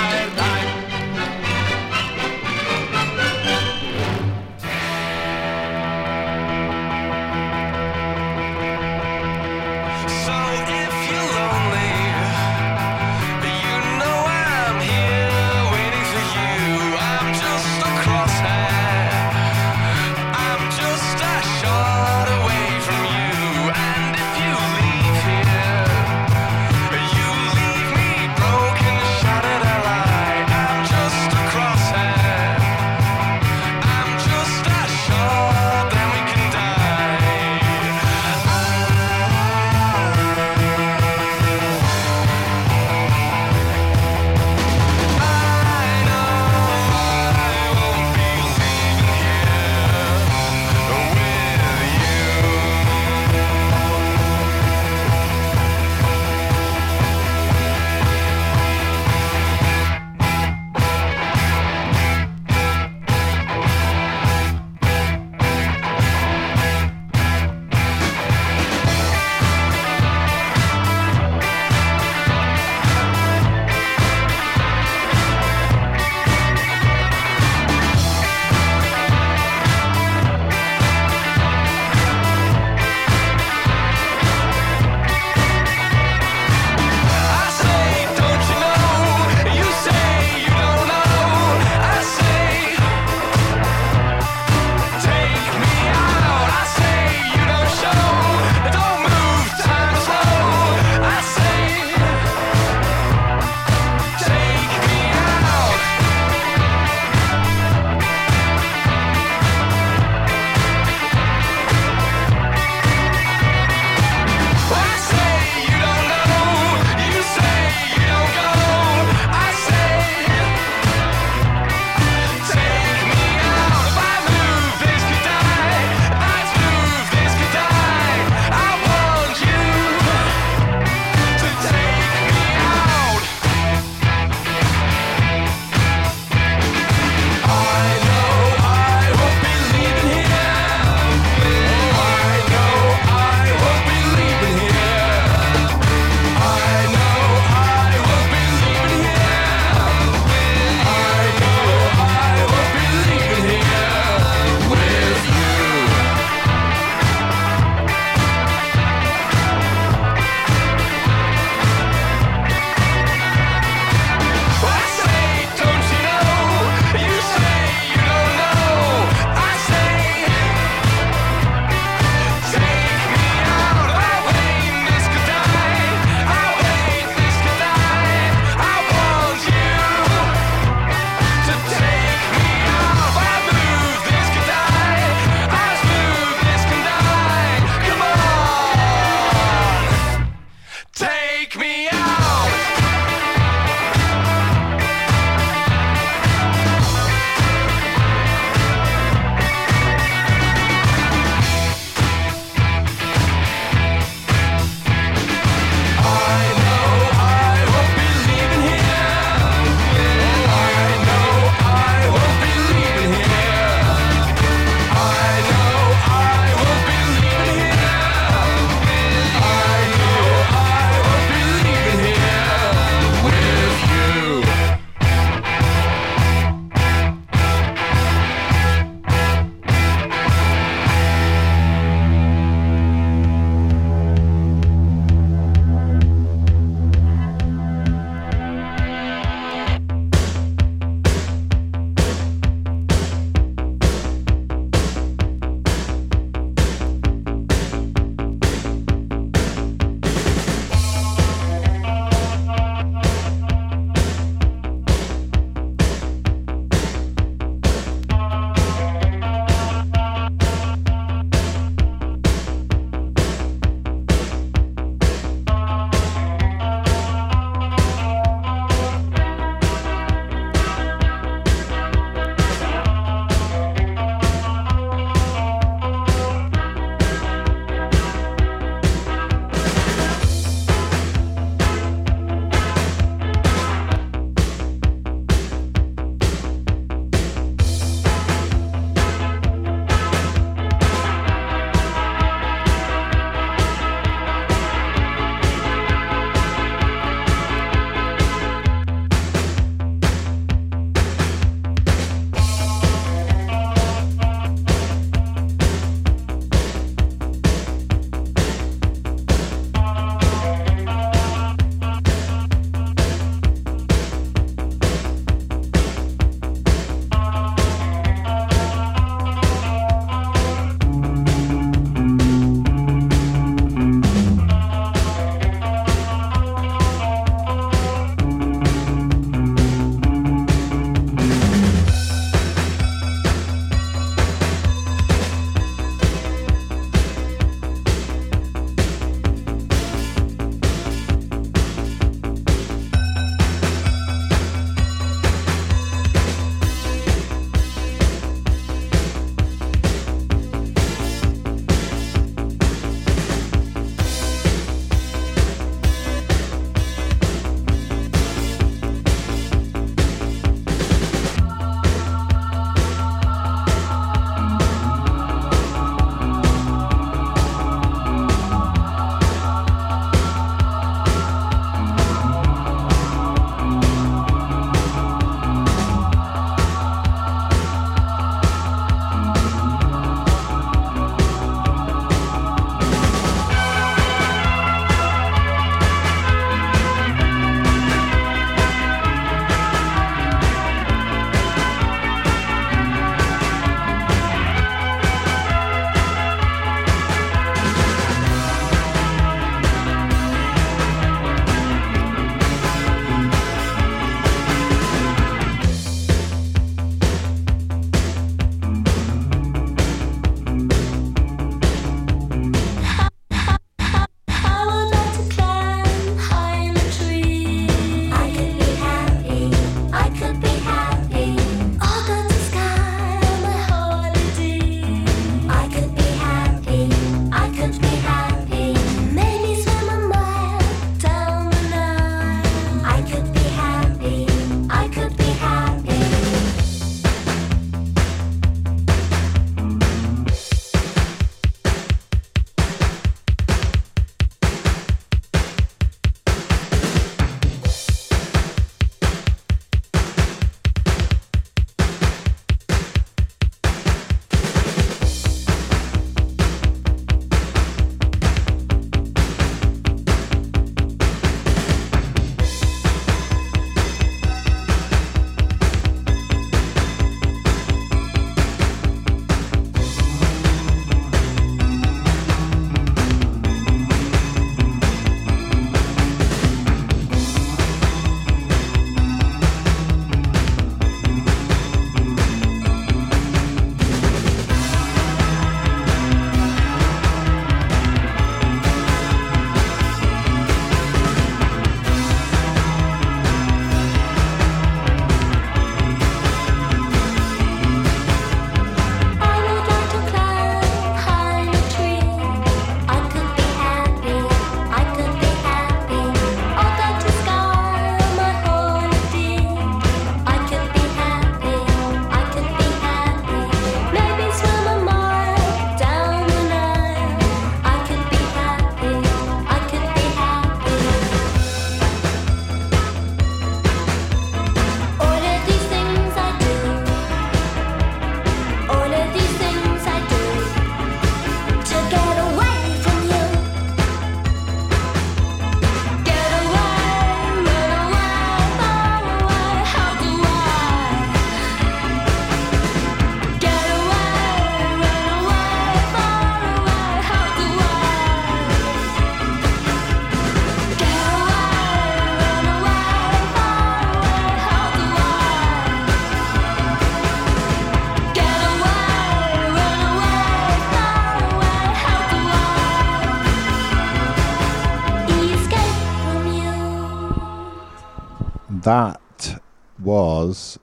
was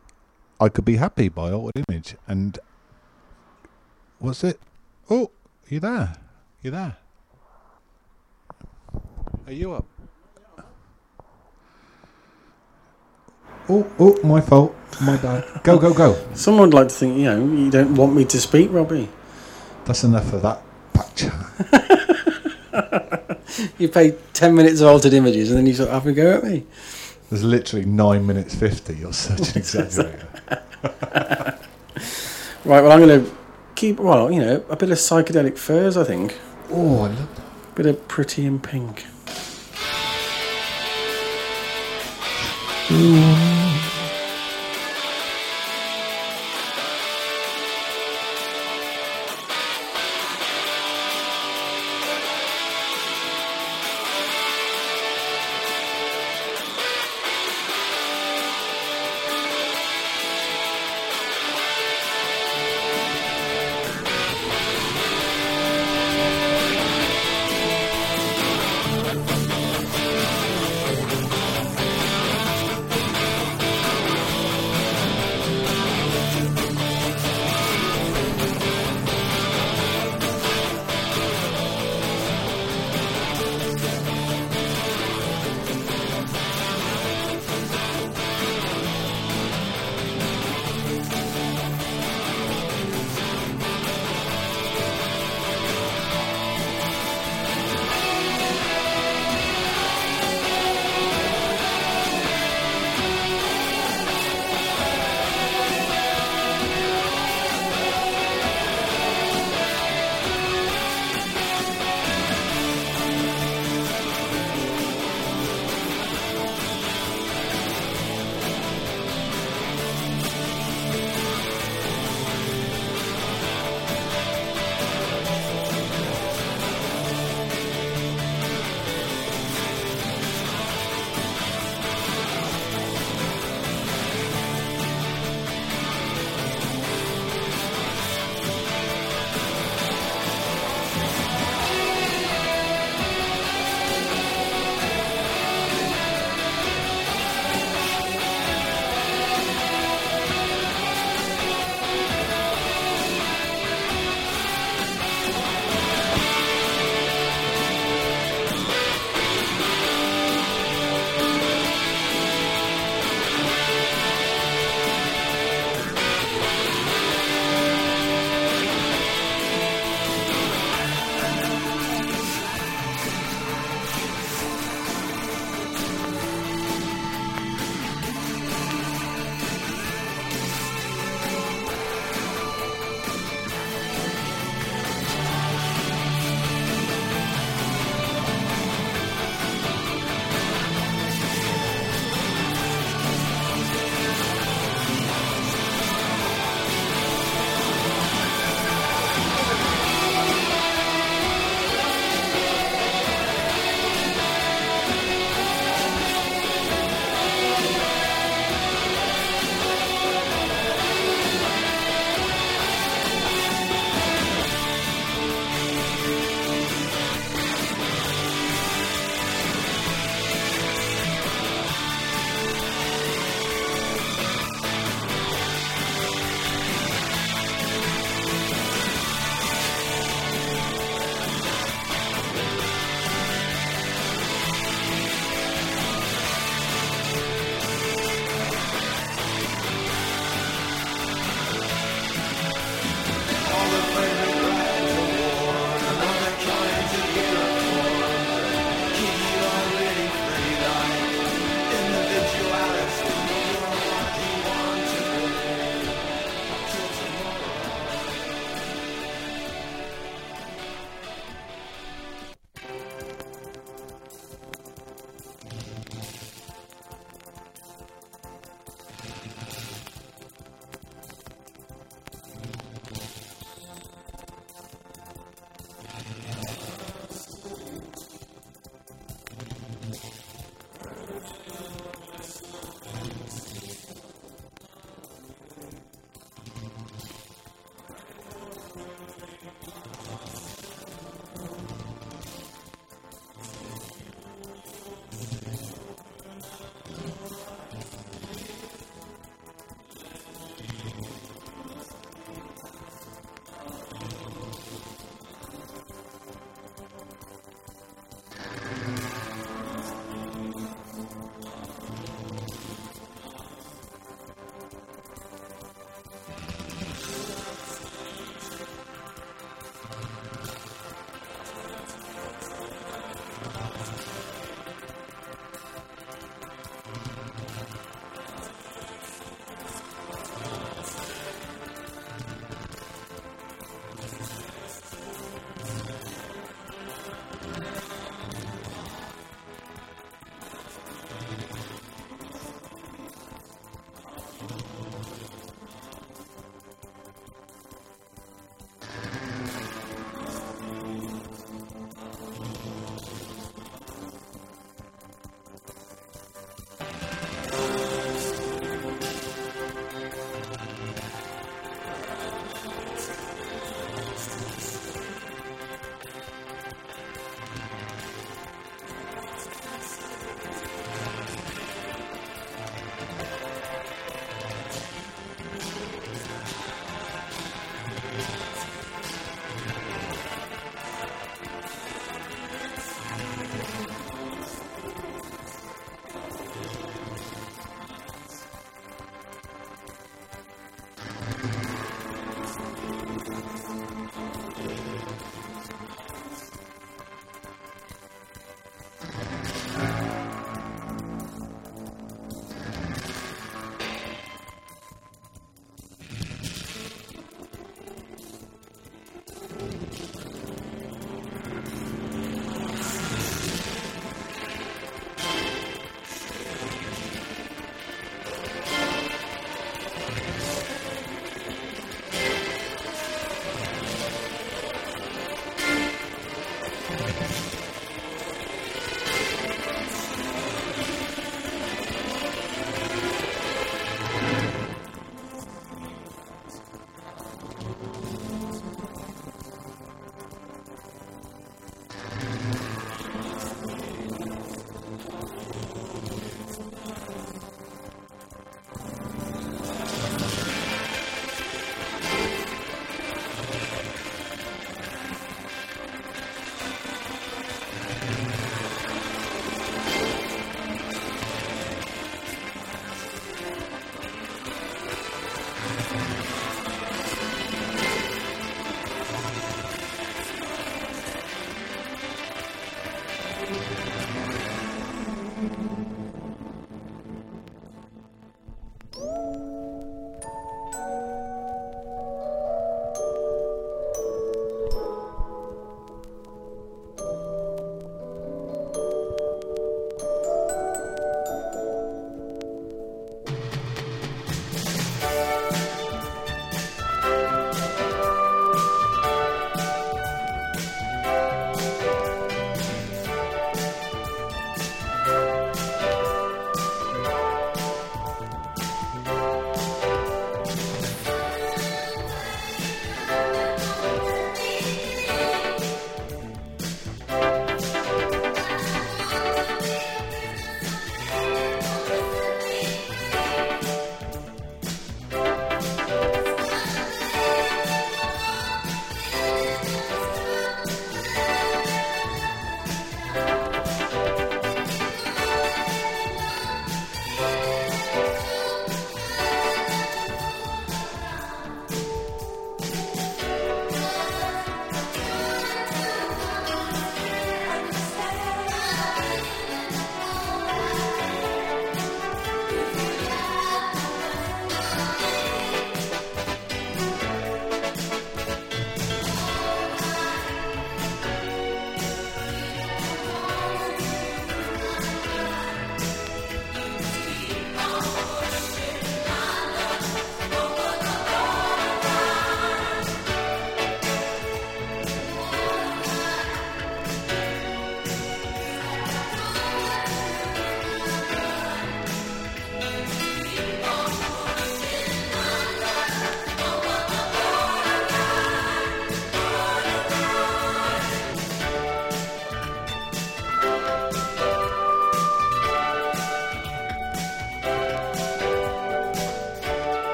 I Could Be Happy by Altered Images. And what's it? Oh, you there? You there? Are you up? Oh, oh, my fault. My bad. Go, go, go. Someone would like to think, you know, you don't want me to speak, Robbie. That's enough of that patch. [laughs] You pay 10 minutes of altered images and then you sort of have a go at me. There's literally nine minutes fifty. You're such an exaggerator. Right, well, I'm going to keep, well, you know, a bit of psychedelic furs, I think. oh, I love bit of pretty in pink. Mm.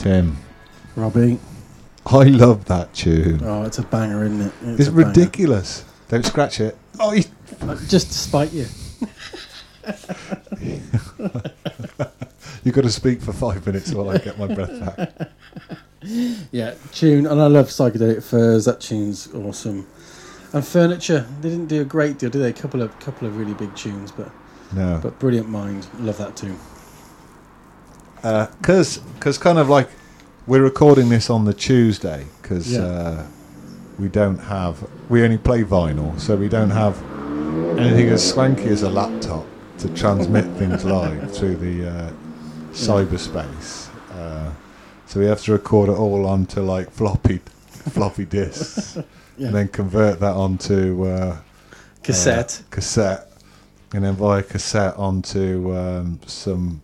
Tim, Robbie. I love that tune. Oh, it's a banger, isn't it? It's a banger. ridiculous. Don't scratch it. Oh, you, Uh, Just to spite you. [laughs] You've got to speak for five minutes while I get my breath back. [laughs] Yeah, tune, and I love psychedelic furs. That tune's awesome. And furniture, they didn't do a great deal, did they? A couple of couple of really big tunes, but No. but brilliant mind. Love that too. Because because kind of like we're recording this on the Tuesday because Yeah. uh, we don't have we only play vinyl, so we don't have anything as swanky as a laptop to transmit [laughs] things live through the uh, cyberspace. Uh, so we have to record it all onto like floppy floppy disks [laughs] Yeah. and then convert that onto uh, Cassette. uh, cassette, and then via cassette onto um, some,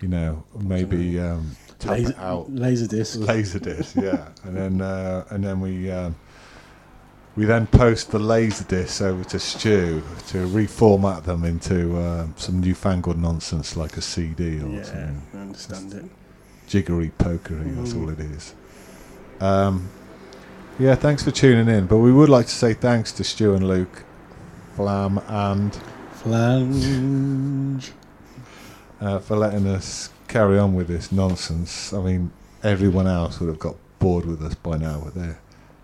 you know, maybe um, tap Laser, it out laser disc. laser disc, yeah, and then uh, and then we um, we then post the laser discs over to Stu to reformat them into um, some newfangled nonsense like a CD or yeah, something I understand it. jiggery pokery. That's Mm. all it is. Um, yeah, thanks for tuning in. But we would like to say thanks to Stu and Luke, Flam, and Flange. Uh, for letting us carry on with this nonsense. I mean, everyone else would have got bored with us by now, but they're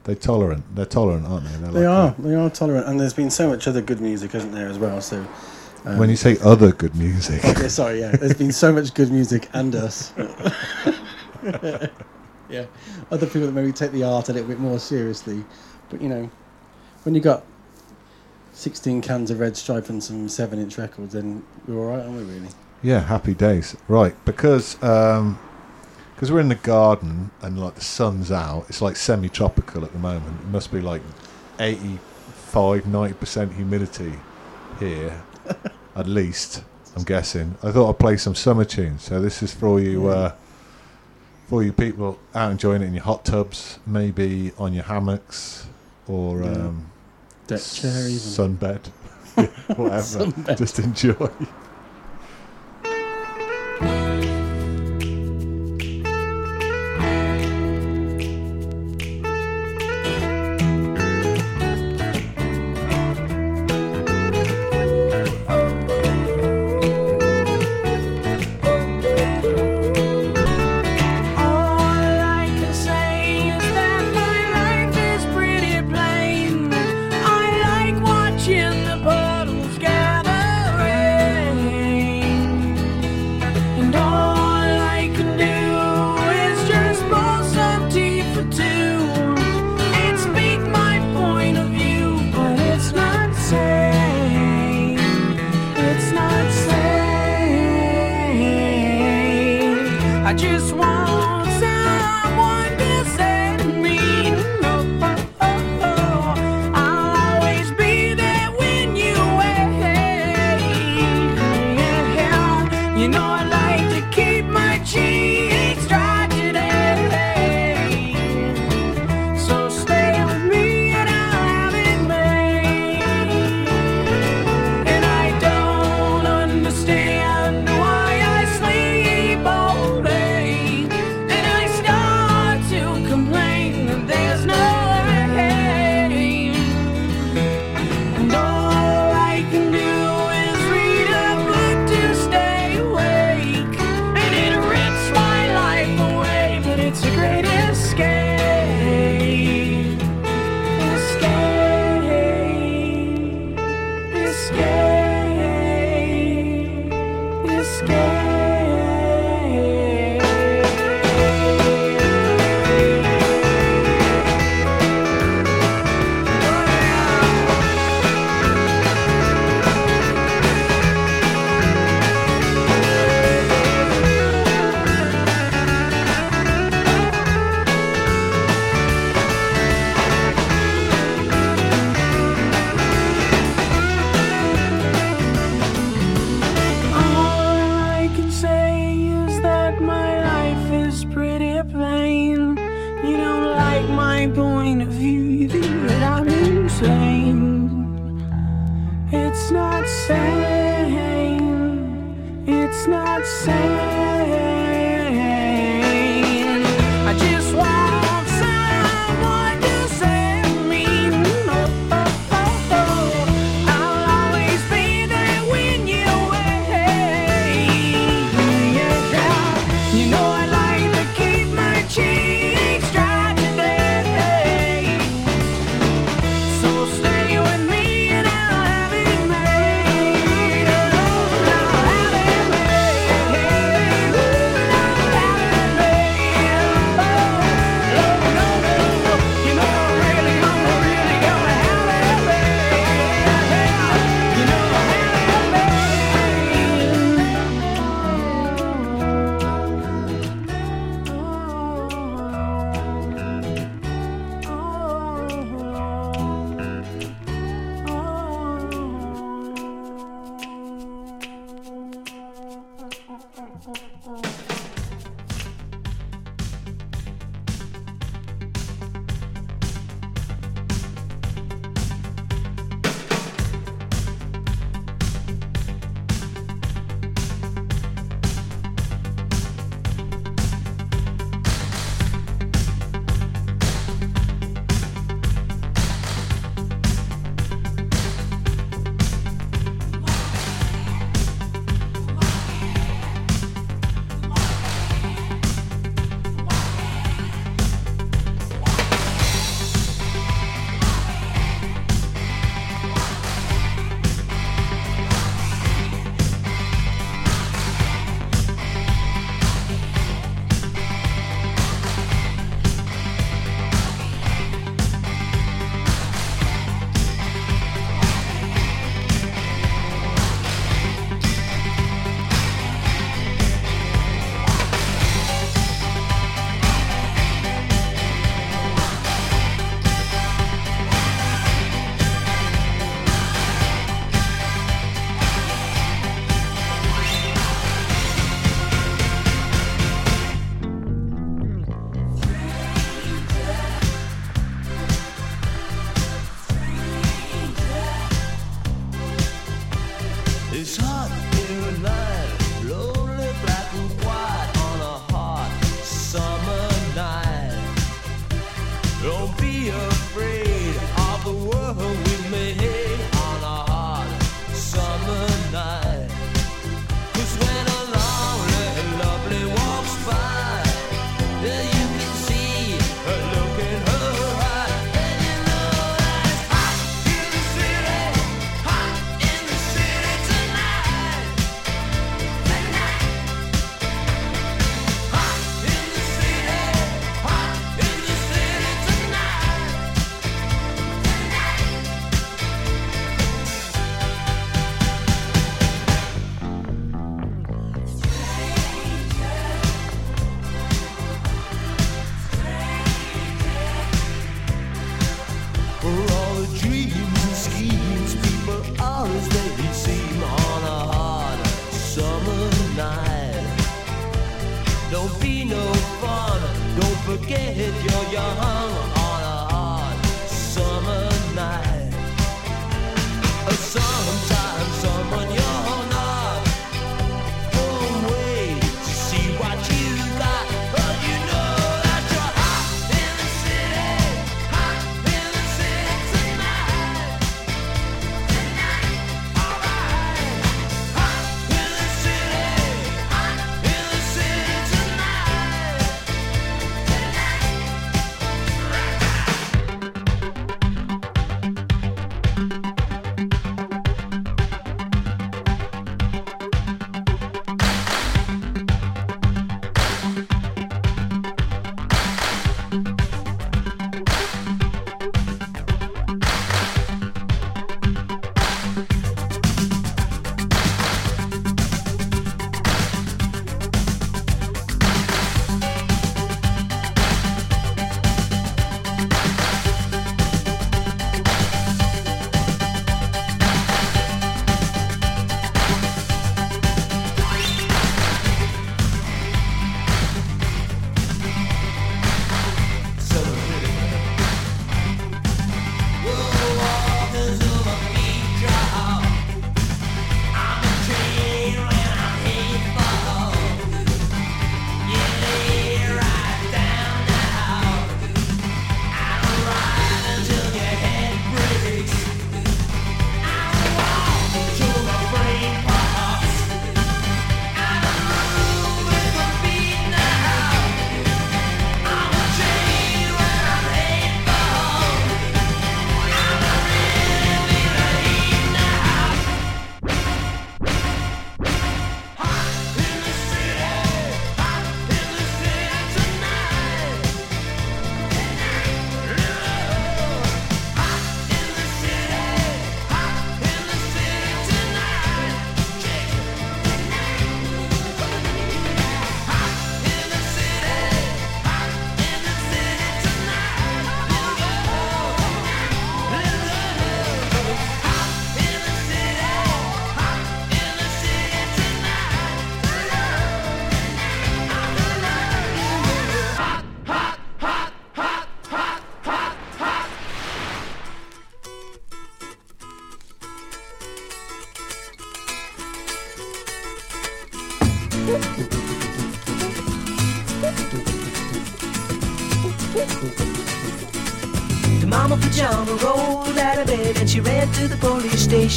they're tolerant. They're tolerant, aren't they? They're They like are. They are tolerant, and there's been so much other good music, hasn't there, as well? So. Um, when you say other good music, [laughs] yeah, sorry, yeah. There's been so much good music and us. [laughs] yeah, other people that maybe take the art a little bit more seriously, but you know, when you got 16 cans of red stripe and some seven-inch records, then we're all right, aren't we? Really? Yeah, happy days. Right, because um 'cause we're in the garden and like the sun's out. It's like semi-tropical at the moment. It must be like 85, 90% humidity here, [laughs] at least. I'm guessing. I thought I'd play some summer tunes. So this is for you, uh, for you people out enjoying it in your hot tubs, maybe on your hammocks or Yeah. um, Deck chair, even. sunbed, [laughs] [laughs] whatever. Sunbed. Just enjoy.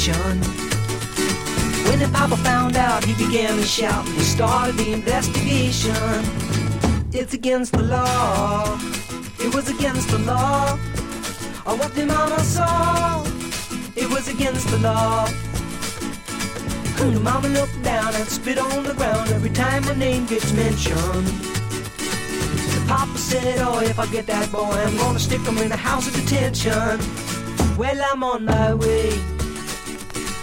When the papa found out, he began to shout and he started the investigation. It's against the law. It was against the law. Or what the mama saw. It was against the law. When the mama looked down and spit on the ground every time her name gets mentioned. The papa said, Oh, if I get that boy, I'm gonna stick him in a house of detention. Well, I'm on my way.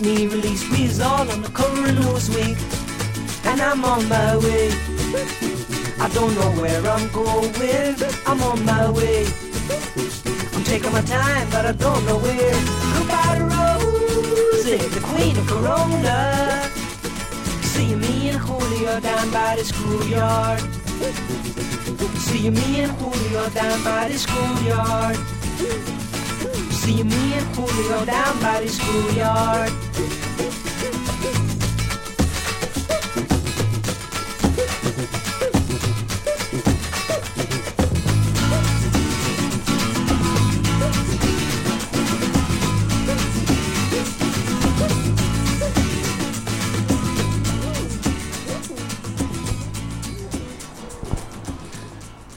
Me released, we's all on the cover of Newsweek, and I'm on my way. I don't know where I'm going, I'm on my way. I'm taking my time, but I don't know where. Goodbye to Rosie, the queen of Corona. See me and Julio down by the schoolyard. See me and Julio down by the schoolyard. See me and Julio down by the schoolyard.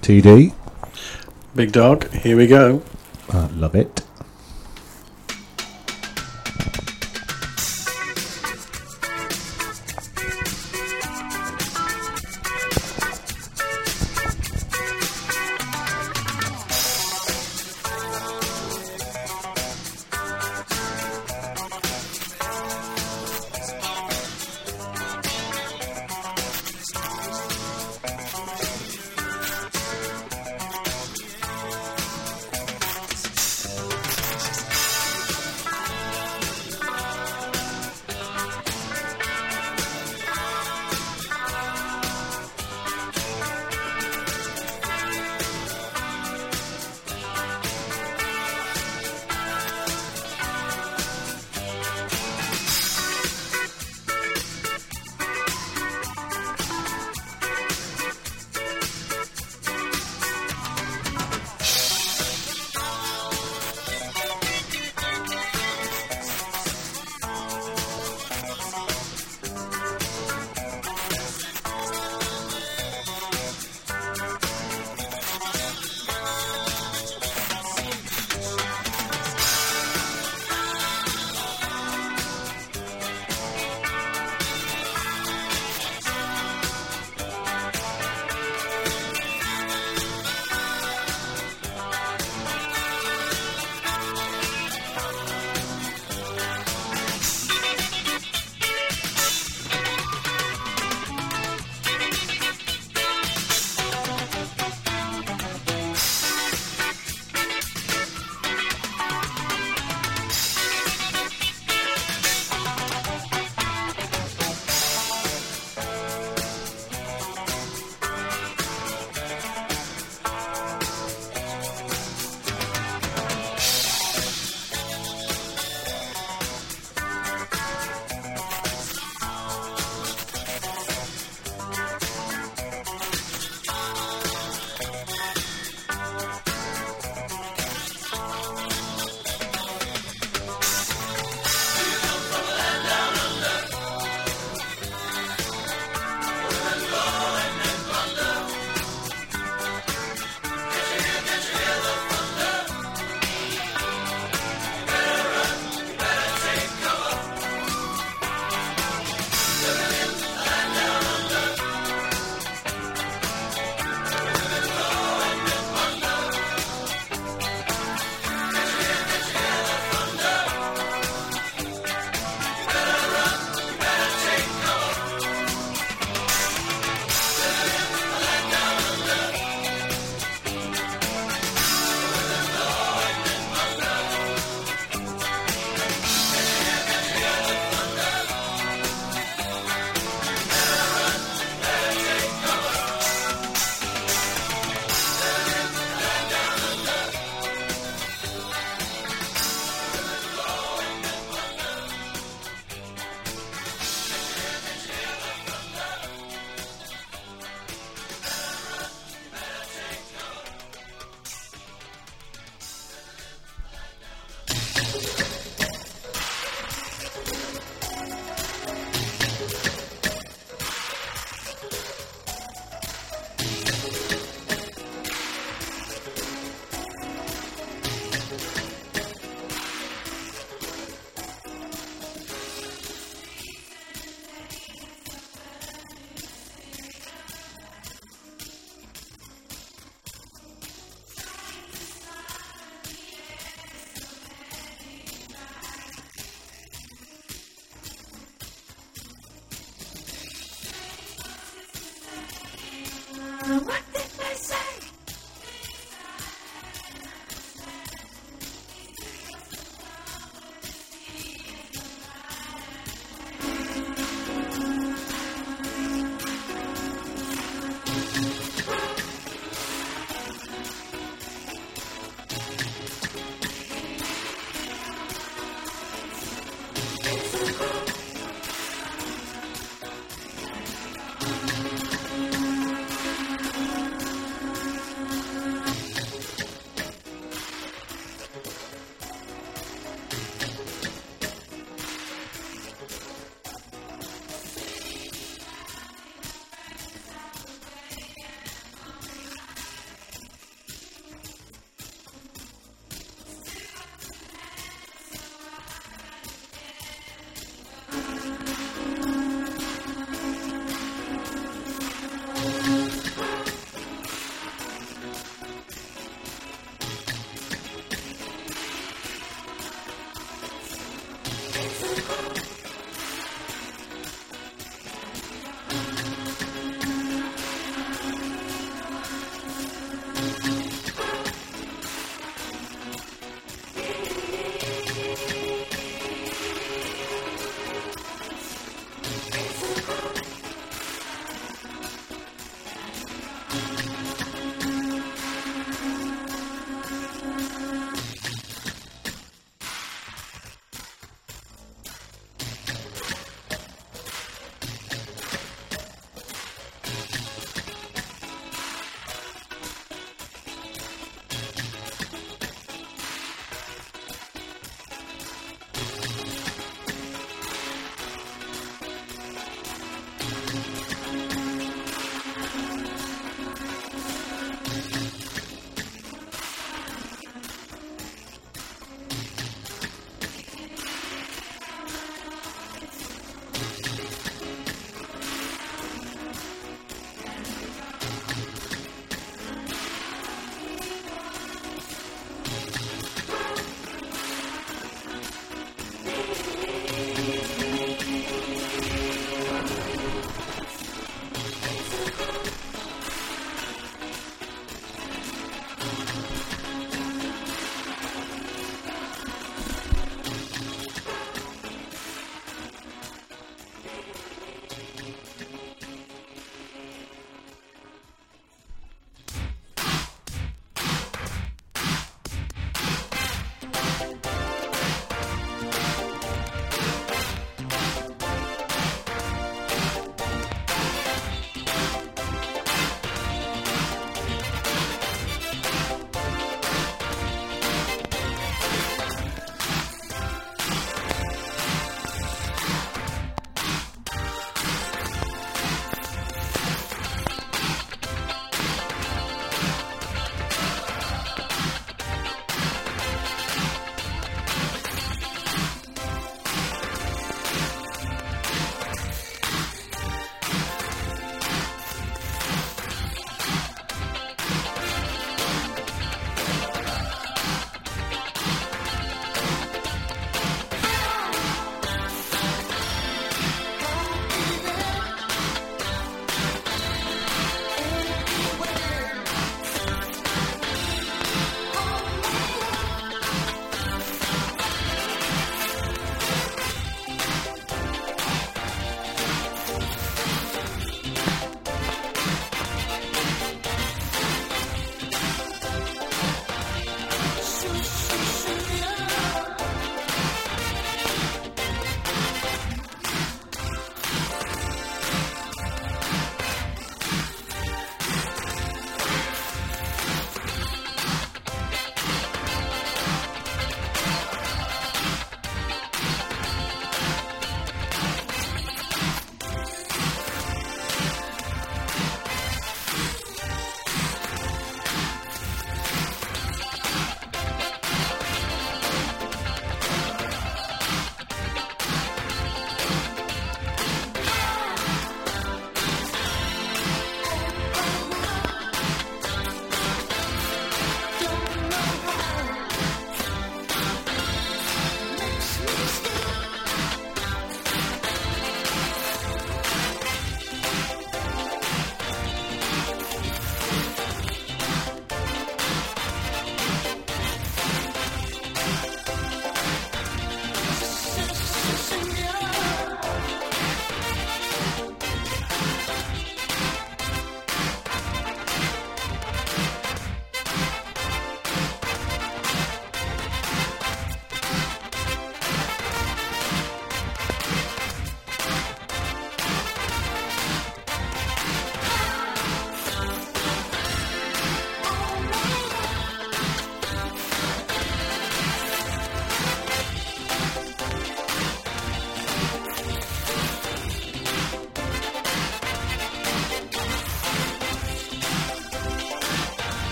TD. Big dog, here we go. Uh, love it.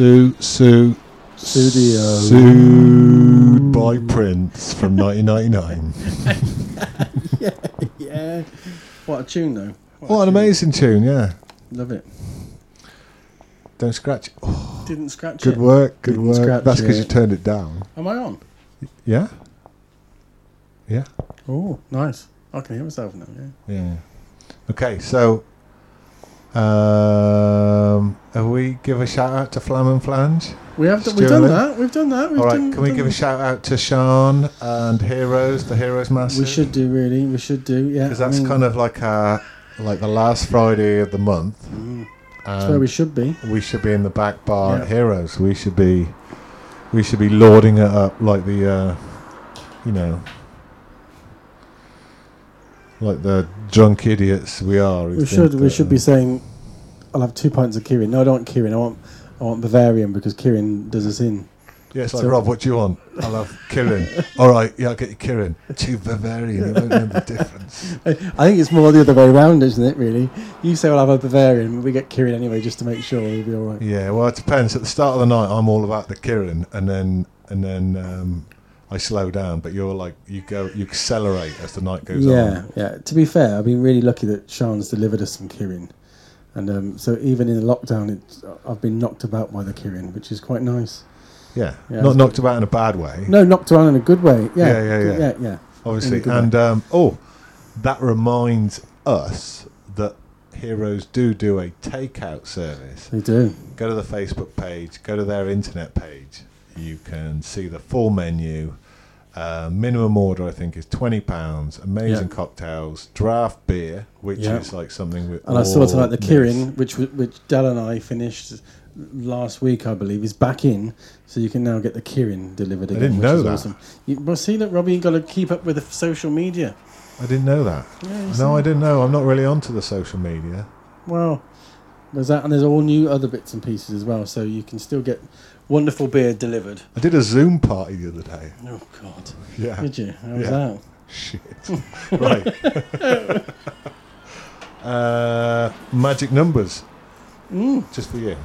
Sue, Sue, Studio. sued by [laughs] Prince from 1999. [laughs] yeah, yeah. What a tune, though. What an amazing tune, yeah. Love it. Don't scratch it. Oh, [gasps] Didn't scratch good it. work, good Didn't work. That's because you turned it down. Am I on? Yeah? Yeah? Oh, nice. I can hear myself now. Yeah. Yeah. Okay, so um, have we give a shout out to Flam and Flange? We have done, we've done that. We've done that. We've All right, done, can we give a shout out to Sean and Heroes, the Heroes Massive? We should do really. We should do. Yeah. because that's kind of like our, like the last Friday of the month. Mm. That's where we should be. we should be in the back bar Yeah. at Heroes. We should be, we should be lording it up like the, uh, you know, like the drunk idiots we are. We should. We should be saying, "I'll have two pints of Kirin." No, I don't want Kirin. I want. I want Bavarian because Kirin does us in. Yeah, it's like So- Rob. What do you want? I'll have Kirin. All right, yeah, I'll get you Kirin. Two Bavarian. You won't know the difference. I, [laughs] I think it's more the other way around, isn't it? Really, you say I'll have a Bavarian, but we get Kirin anyway, just to make sure we'll be all right. Yeah, well, it depends. At the start of the night, I'm all about the Kirin, and then and then um, I slow down. But you're like you go, you accelerate as the night goes Yeah, on. Yeah, yeah. To be fair, I've been really lucky that Sean's delivered us some Kirin, and um, so even in the lockdown, it's, I've been knocked about by the Kirin, which is quite nice. Yeah, Yeah, not knocked about in a bad way. No, knocked around in a good way. Yeah, Yeah, yeah, yeah. yeah, yeah. obviously. In a good way. And um, oh, that reminds us that Heroes do do a takeout service. They do. Go to the Facebook page. Go to their internet page. You can see the full menu. Uh, minimum order, I think, is twenty pounds. Amazing Yeah. cocktails, draft beer, which Yeah. is like something with. And I saw tonight the Kirin, which which Dell and I finished last week, I believe, is back in. So you can now get the Kirin delivered again. I didn't which know is that. Awesome. You, well, see, look, Robbie, you've got to keep up with the social media. I didn't know that. Yeah, No. I didn't know. I'm not really onto the social media. Well, there's that, and there's all new other bits and pieces as well. So you can still get wonderful beer delivered. I did a Zoom party the other day. Oh God! Yeah. Did you? How was Yeah. that? Shit. [laughs] right. [laughs] uh, magic numbers. Mm. Just for you.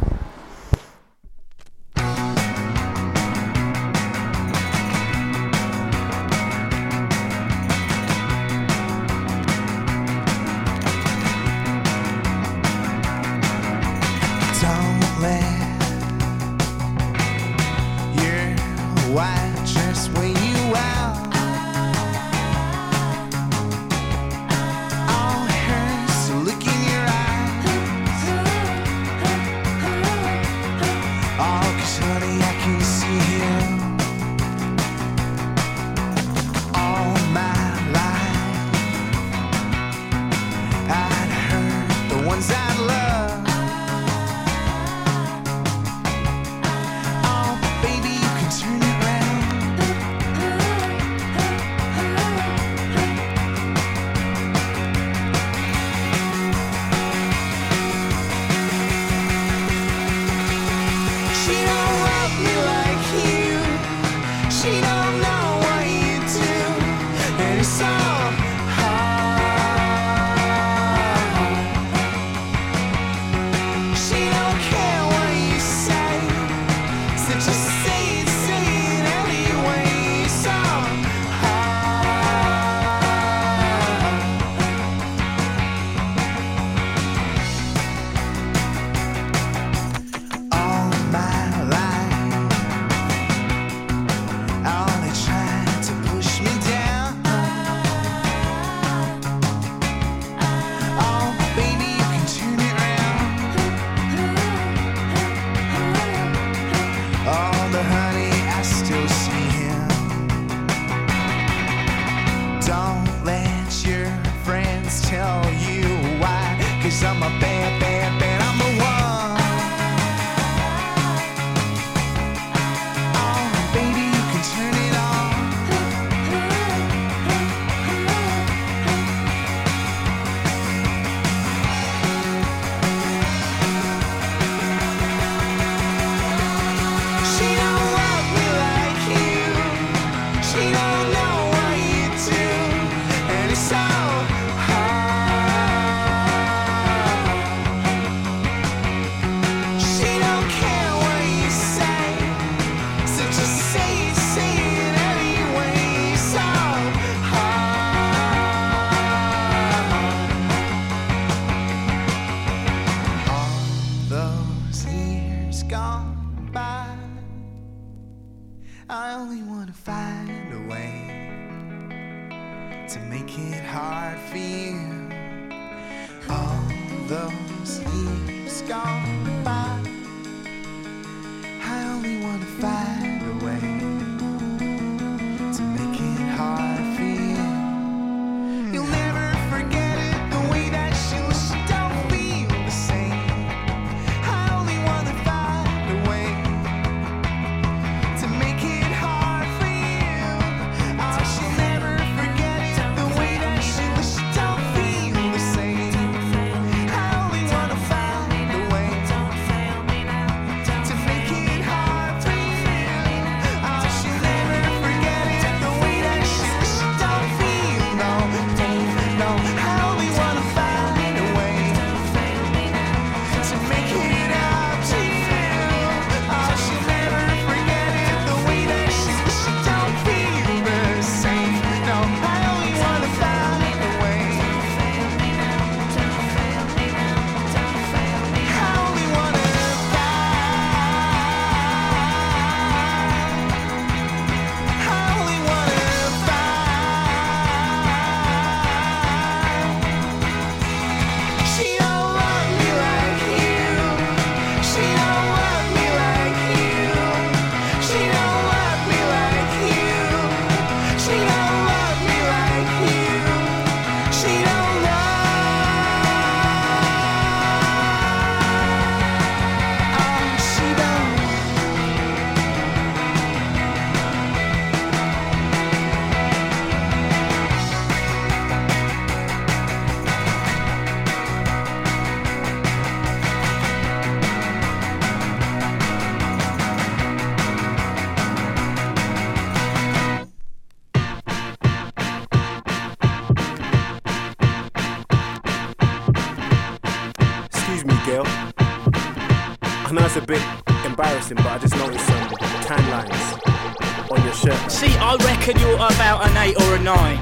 Reckon you're about an eight or a nine.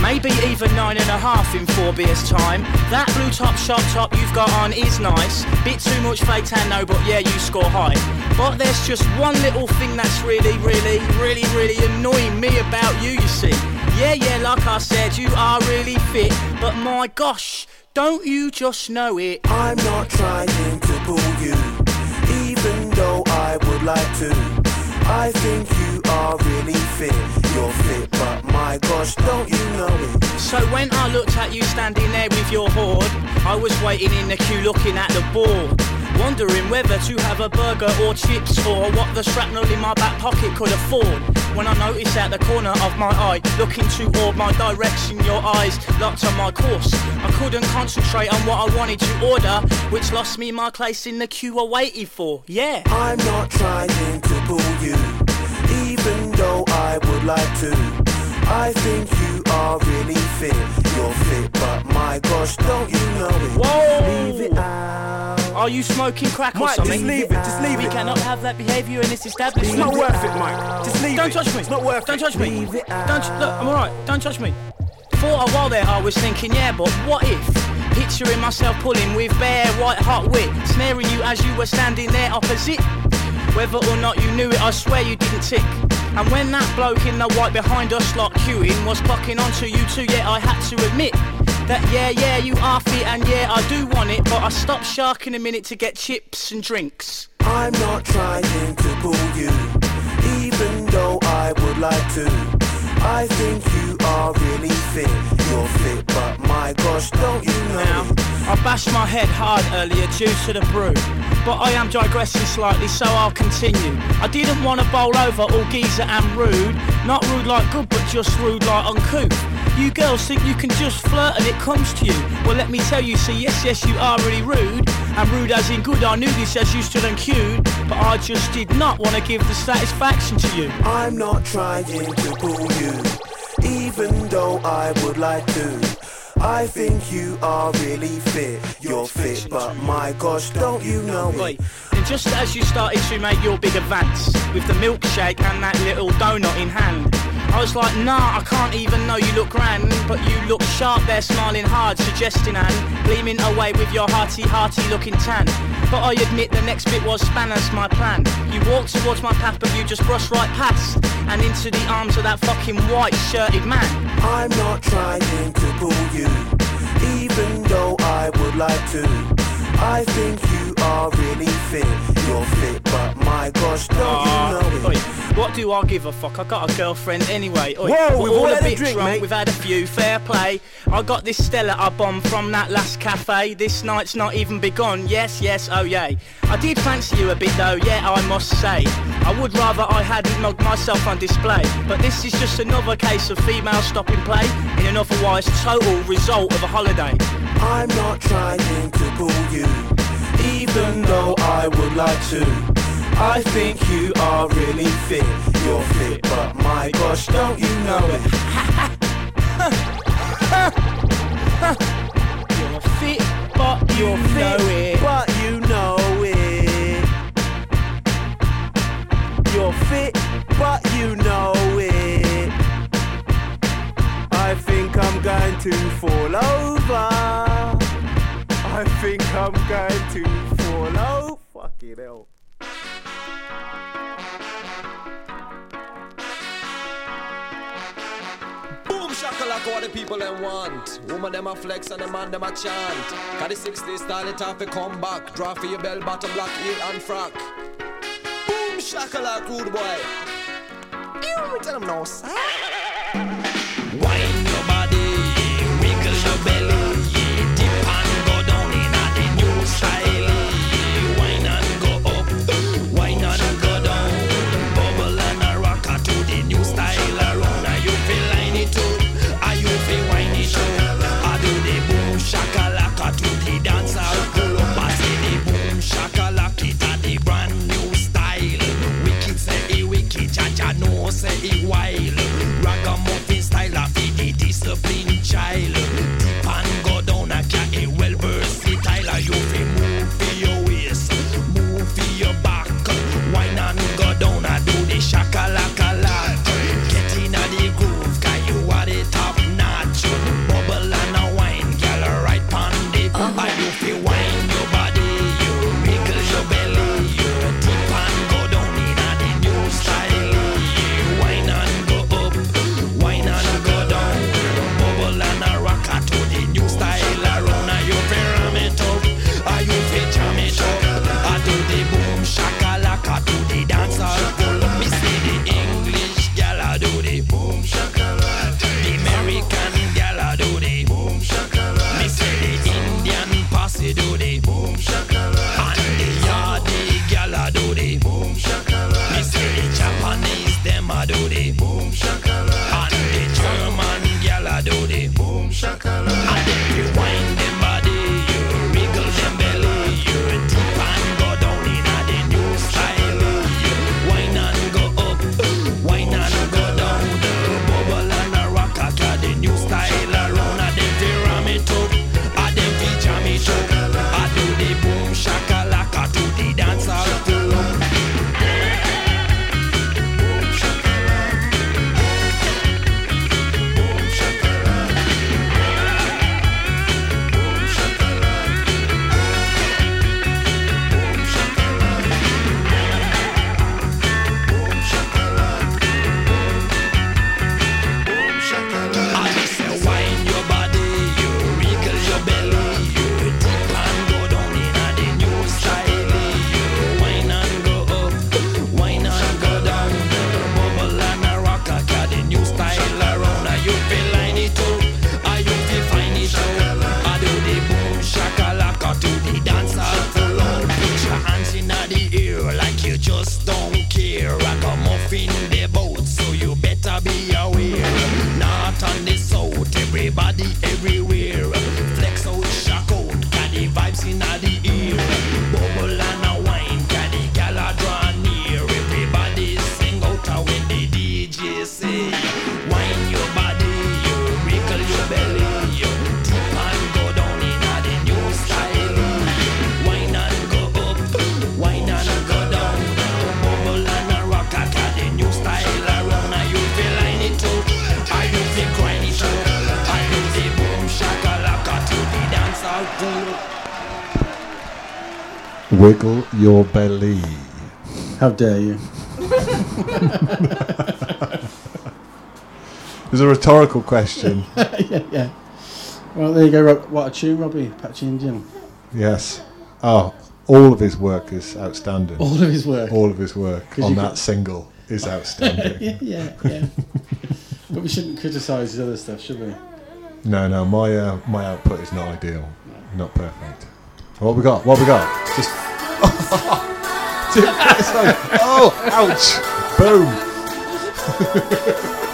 Maybe even nine and a half in four beers time. That blue top shop top you've got on is nice. Bit too much fake tan though, but yeah, you score high. But there's just one little thing that's really, really, really, really annoying me about you, you see. Yeah, yeah, like I said, you are really fit. But my gosh, don't you just know it? I'm not trying to pull you, even though I would like to. I think you are really fit. You're fit, but my gosh, don't you know it? So when I looked at you standing there with your hoard, I was waiting in the queue looking at the board. Wondering whether to have a burger or chips or what the shrapnel in my back pocket could afford. When I noticed at the corner of my eye, looking toward my direction, your eyes locked on my course. I couldn't concentrate on what I wanted to order, which lost me my place in the queue I waited for. Yeah. I'm not trying to pull you, even though I would like to. I think you are really fit. You're fit, but my gosh, don't you know it? Whoa! Leave it out. Are you smoking crack or Mike, just leave it, just leave we it. cannot have that behaviour in this establishment. It's not worth it, Mike. Just leave Don't it. touch me. It's not worth Don't it. touch me. Leave it Don't t- look, I'm alright. Don't touch me. For a while there, I was thinking, yeah, but what if? Picturing myself pulling with bare white hot wit, snaring you as you were standing there opposite. Whether or not you knew it, I swear you didn't tick. And when that bloke in the white behind us lot queuing was clocking onto you too, yeah, I had to admit that yeah, yeah, you are fit and yeah, I do want it, but I stopped sharking a minute to get chips and drinks. I'm not trying to pull you, even though I would like to. I think you are really fit. You're fit, but my gosh, don't you know Now. I bashed my head hard earlier due to the brew, but I am digressing slightly, so I'll continue. I didn't want to bowl over all geezer and rude, not rude like good, but just rude like uncouth. You girls think you can just flirt and it comes to you. Well, let me tell you, see, yes, yes, you are really rude, and rude as in good. I knew this as you stood and queued, but I just did not want to give the satisfaction to you. I'm not trying to pull you, even though I would like to. I think you are really fit. You're fit, but my gosh, don't you know it? And just as you started to make your big advance with the milkshake and that little donut in hand, I was like, nah, I can't even know you look grand, but you look sharp there, smiling hard, suggesting and gleaming away with your hearty, hearty looking tan. But I admit the next bit was spanners my plan. You walked towards my path, but you just brushed right past and into the arms of that fucking white shirted man. I'm not trying to pull you, even though I would like to. I think you are really fit. You're fit, but my gosh, don't Ah, you know oi, what do I give a fuck? I got a girlfriend anyway. Oi, Whoa, we've all a had a bit drink, drunk. mate. We've had a few. Fair play. I got this Stella I bombed from that last cafe. This night's not even begun. Yes, yes, oh yay. I did fancy you a bit though. Yeah, I must say. I would rather I hadn't mugged myself on display. But this is just another case of female stopping play in an otherwise total result of a holiday. I'm not trying to pull you, even though I would like to. I think you are really fit. You're fit, but my gosh, don't you know it? You're fit, but you know it. But you know it. You're fit, but you know it. I think I'm going to fall over. I think I'm going to fall over. Fucking hell. Boom shakalaka what the people them want. Woman them a flex and the man them a chant. Got the 60 style it off a come back. Draw for your bell bottom black heel and frock. Boom shakalaka rude boy. You tell them no sir. developing child. Wiggle your belly. How dare you? [laughs] It's a rhetorical question. [laughs] yeah, yeah. Well, there you go. Rob. What a tune, Robbie. Patchy and Jim. yes. Oh, all of his work is outstanding. All of his work. All of his work on that single is [laughs] outstanding. yeah, yeah, yeah. but we shouldn't criticise his other stuff, should we? No, no, my uh, my output is not ideal, not perfect. What we got? What we got? Just. [laughs] Oh, ouch! Boom. [laughs]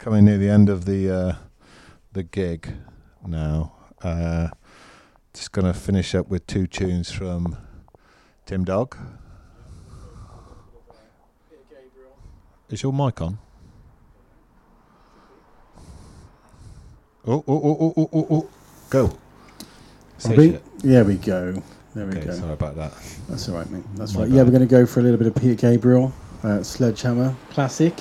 coming near the end of the uh, the gig now. Uh, just gonna finish up with two tunes from Tim Dog. Is your mic on? Oh, oh, oh, oh, oh, oh, oh. go. Say Bobby? shit. There we go. There we Okay, go. sorry about that. That's all right, mate. That's My right. Yeah, we're going to go for a little bit of Peter Gabriel, uh, Sledgehammer classic.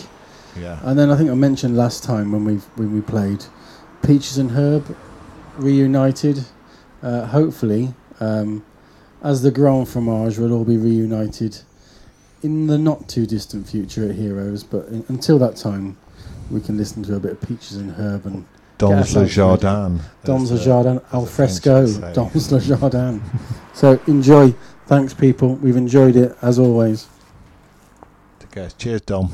Yeah. And then I think I mentioned last time when we when we played Peaches and Herb reunited. Uh, hopefully, um, as the Grand Fromage will all be reunited in the not too distant future at Heroes. But in, until that time, we can listen to a bit of Peaches and Herb and get le jardin, as le jardin al fresco. Dans le jardin. so enjoy. Thanks, people. We've enjoyed it as always. Cheers, Dom.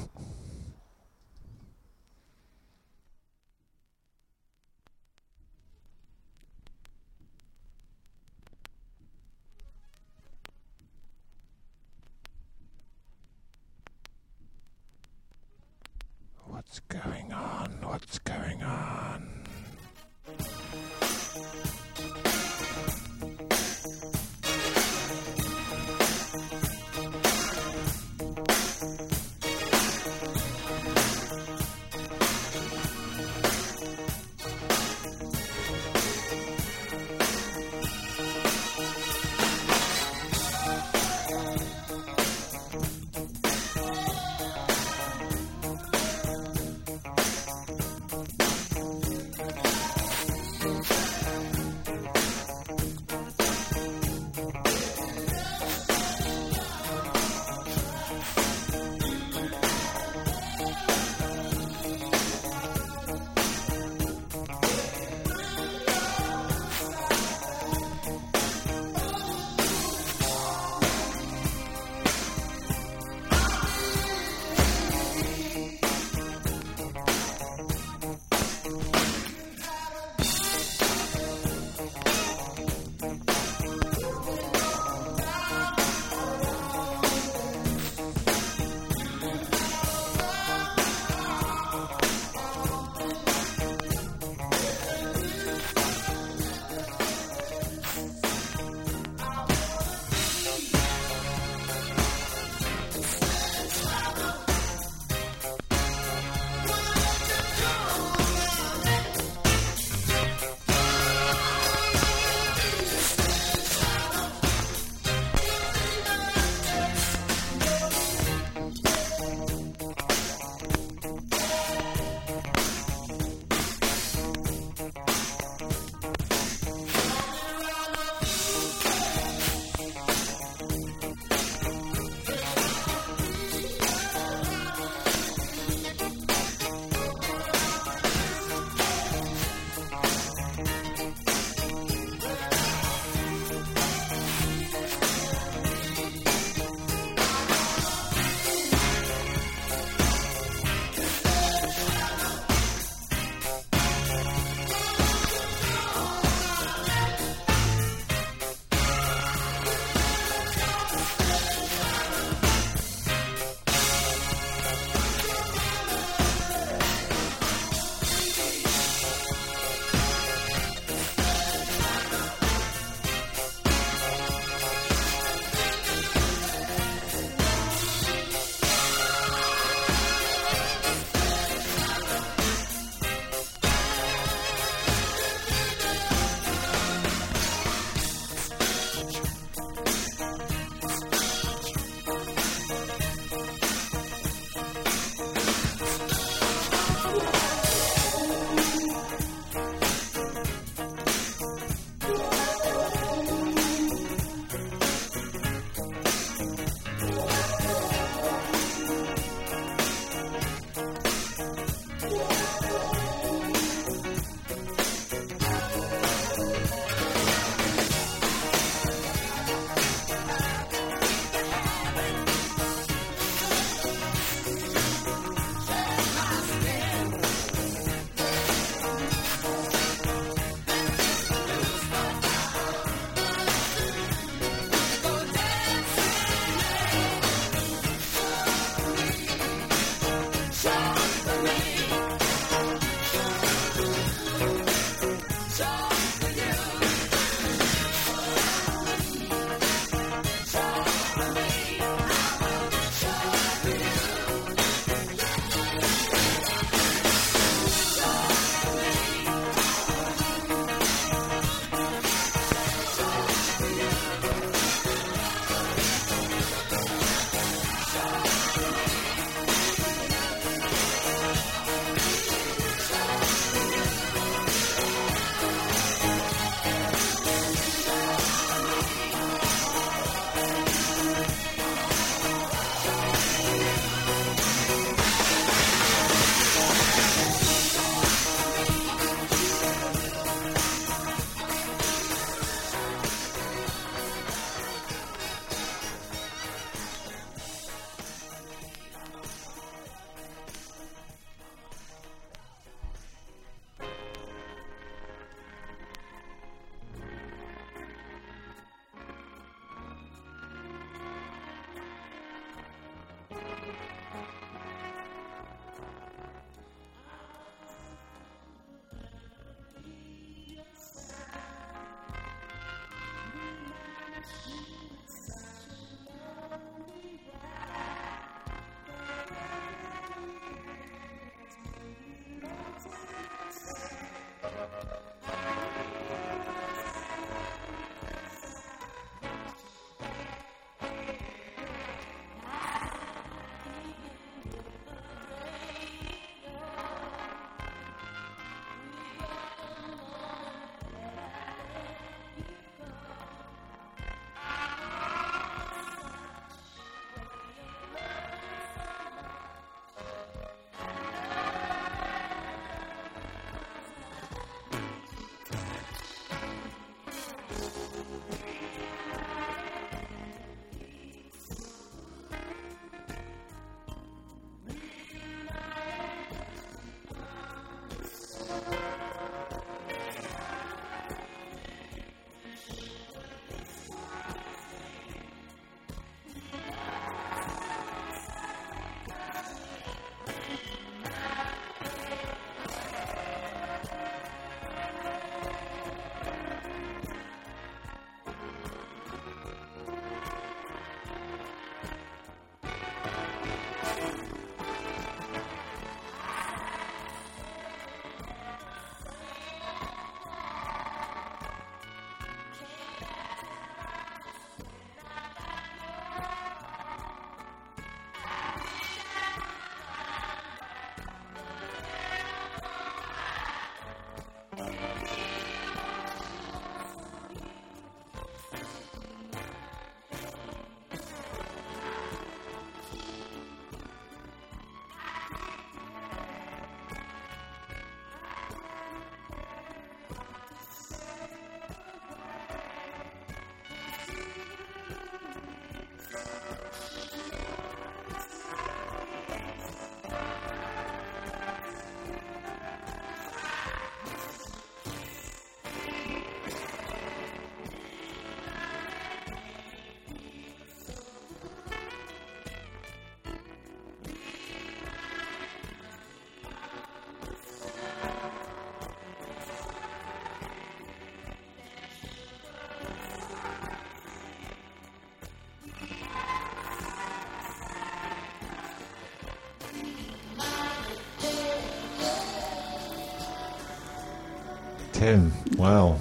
Wow.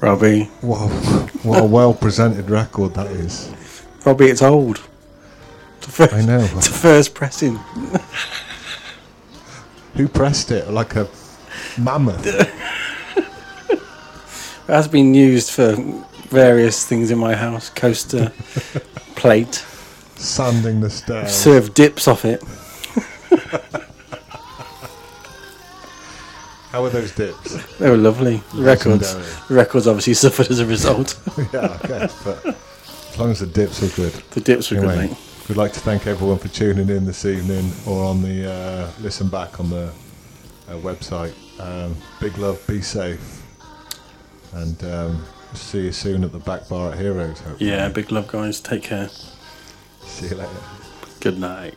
Robbie. Wow, what a well presented record that is. Robbie, it's old. The first, I know. It's [laughs] the first pressing. Who pressed it like a mammoth? [laughs] It has been used for various things in my house. Coaster, [laughs] plate. Sanding the stairs. Serve dips off it. Were those dips? They were lovely. Records. Records obviously suffered as a result. [laughs] yeah, I guess, but as long as the dips were good. The dips were good, mate. We'd like to thank everyone for tuning in this evening or on the uh, listen back on the uh, website. Um, big love, be safe, and um, see you soon at the back bar at Heroes. Hopefully. Yeah, big love, guys. Take care. See you later. Good. Night.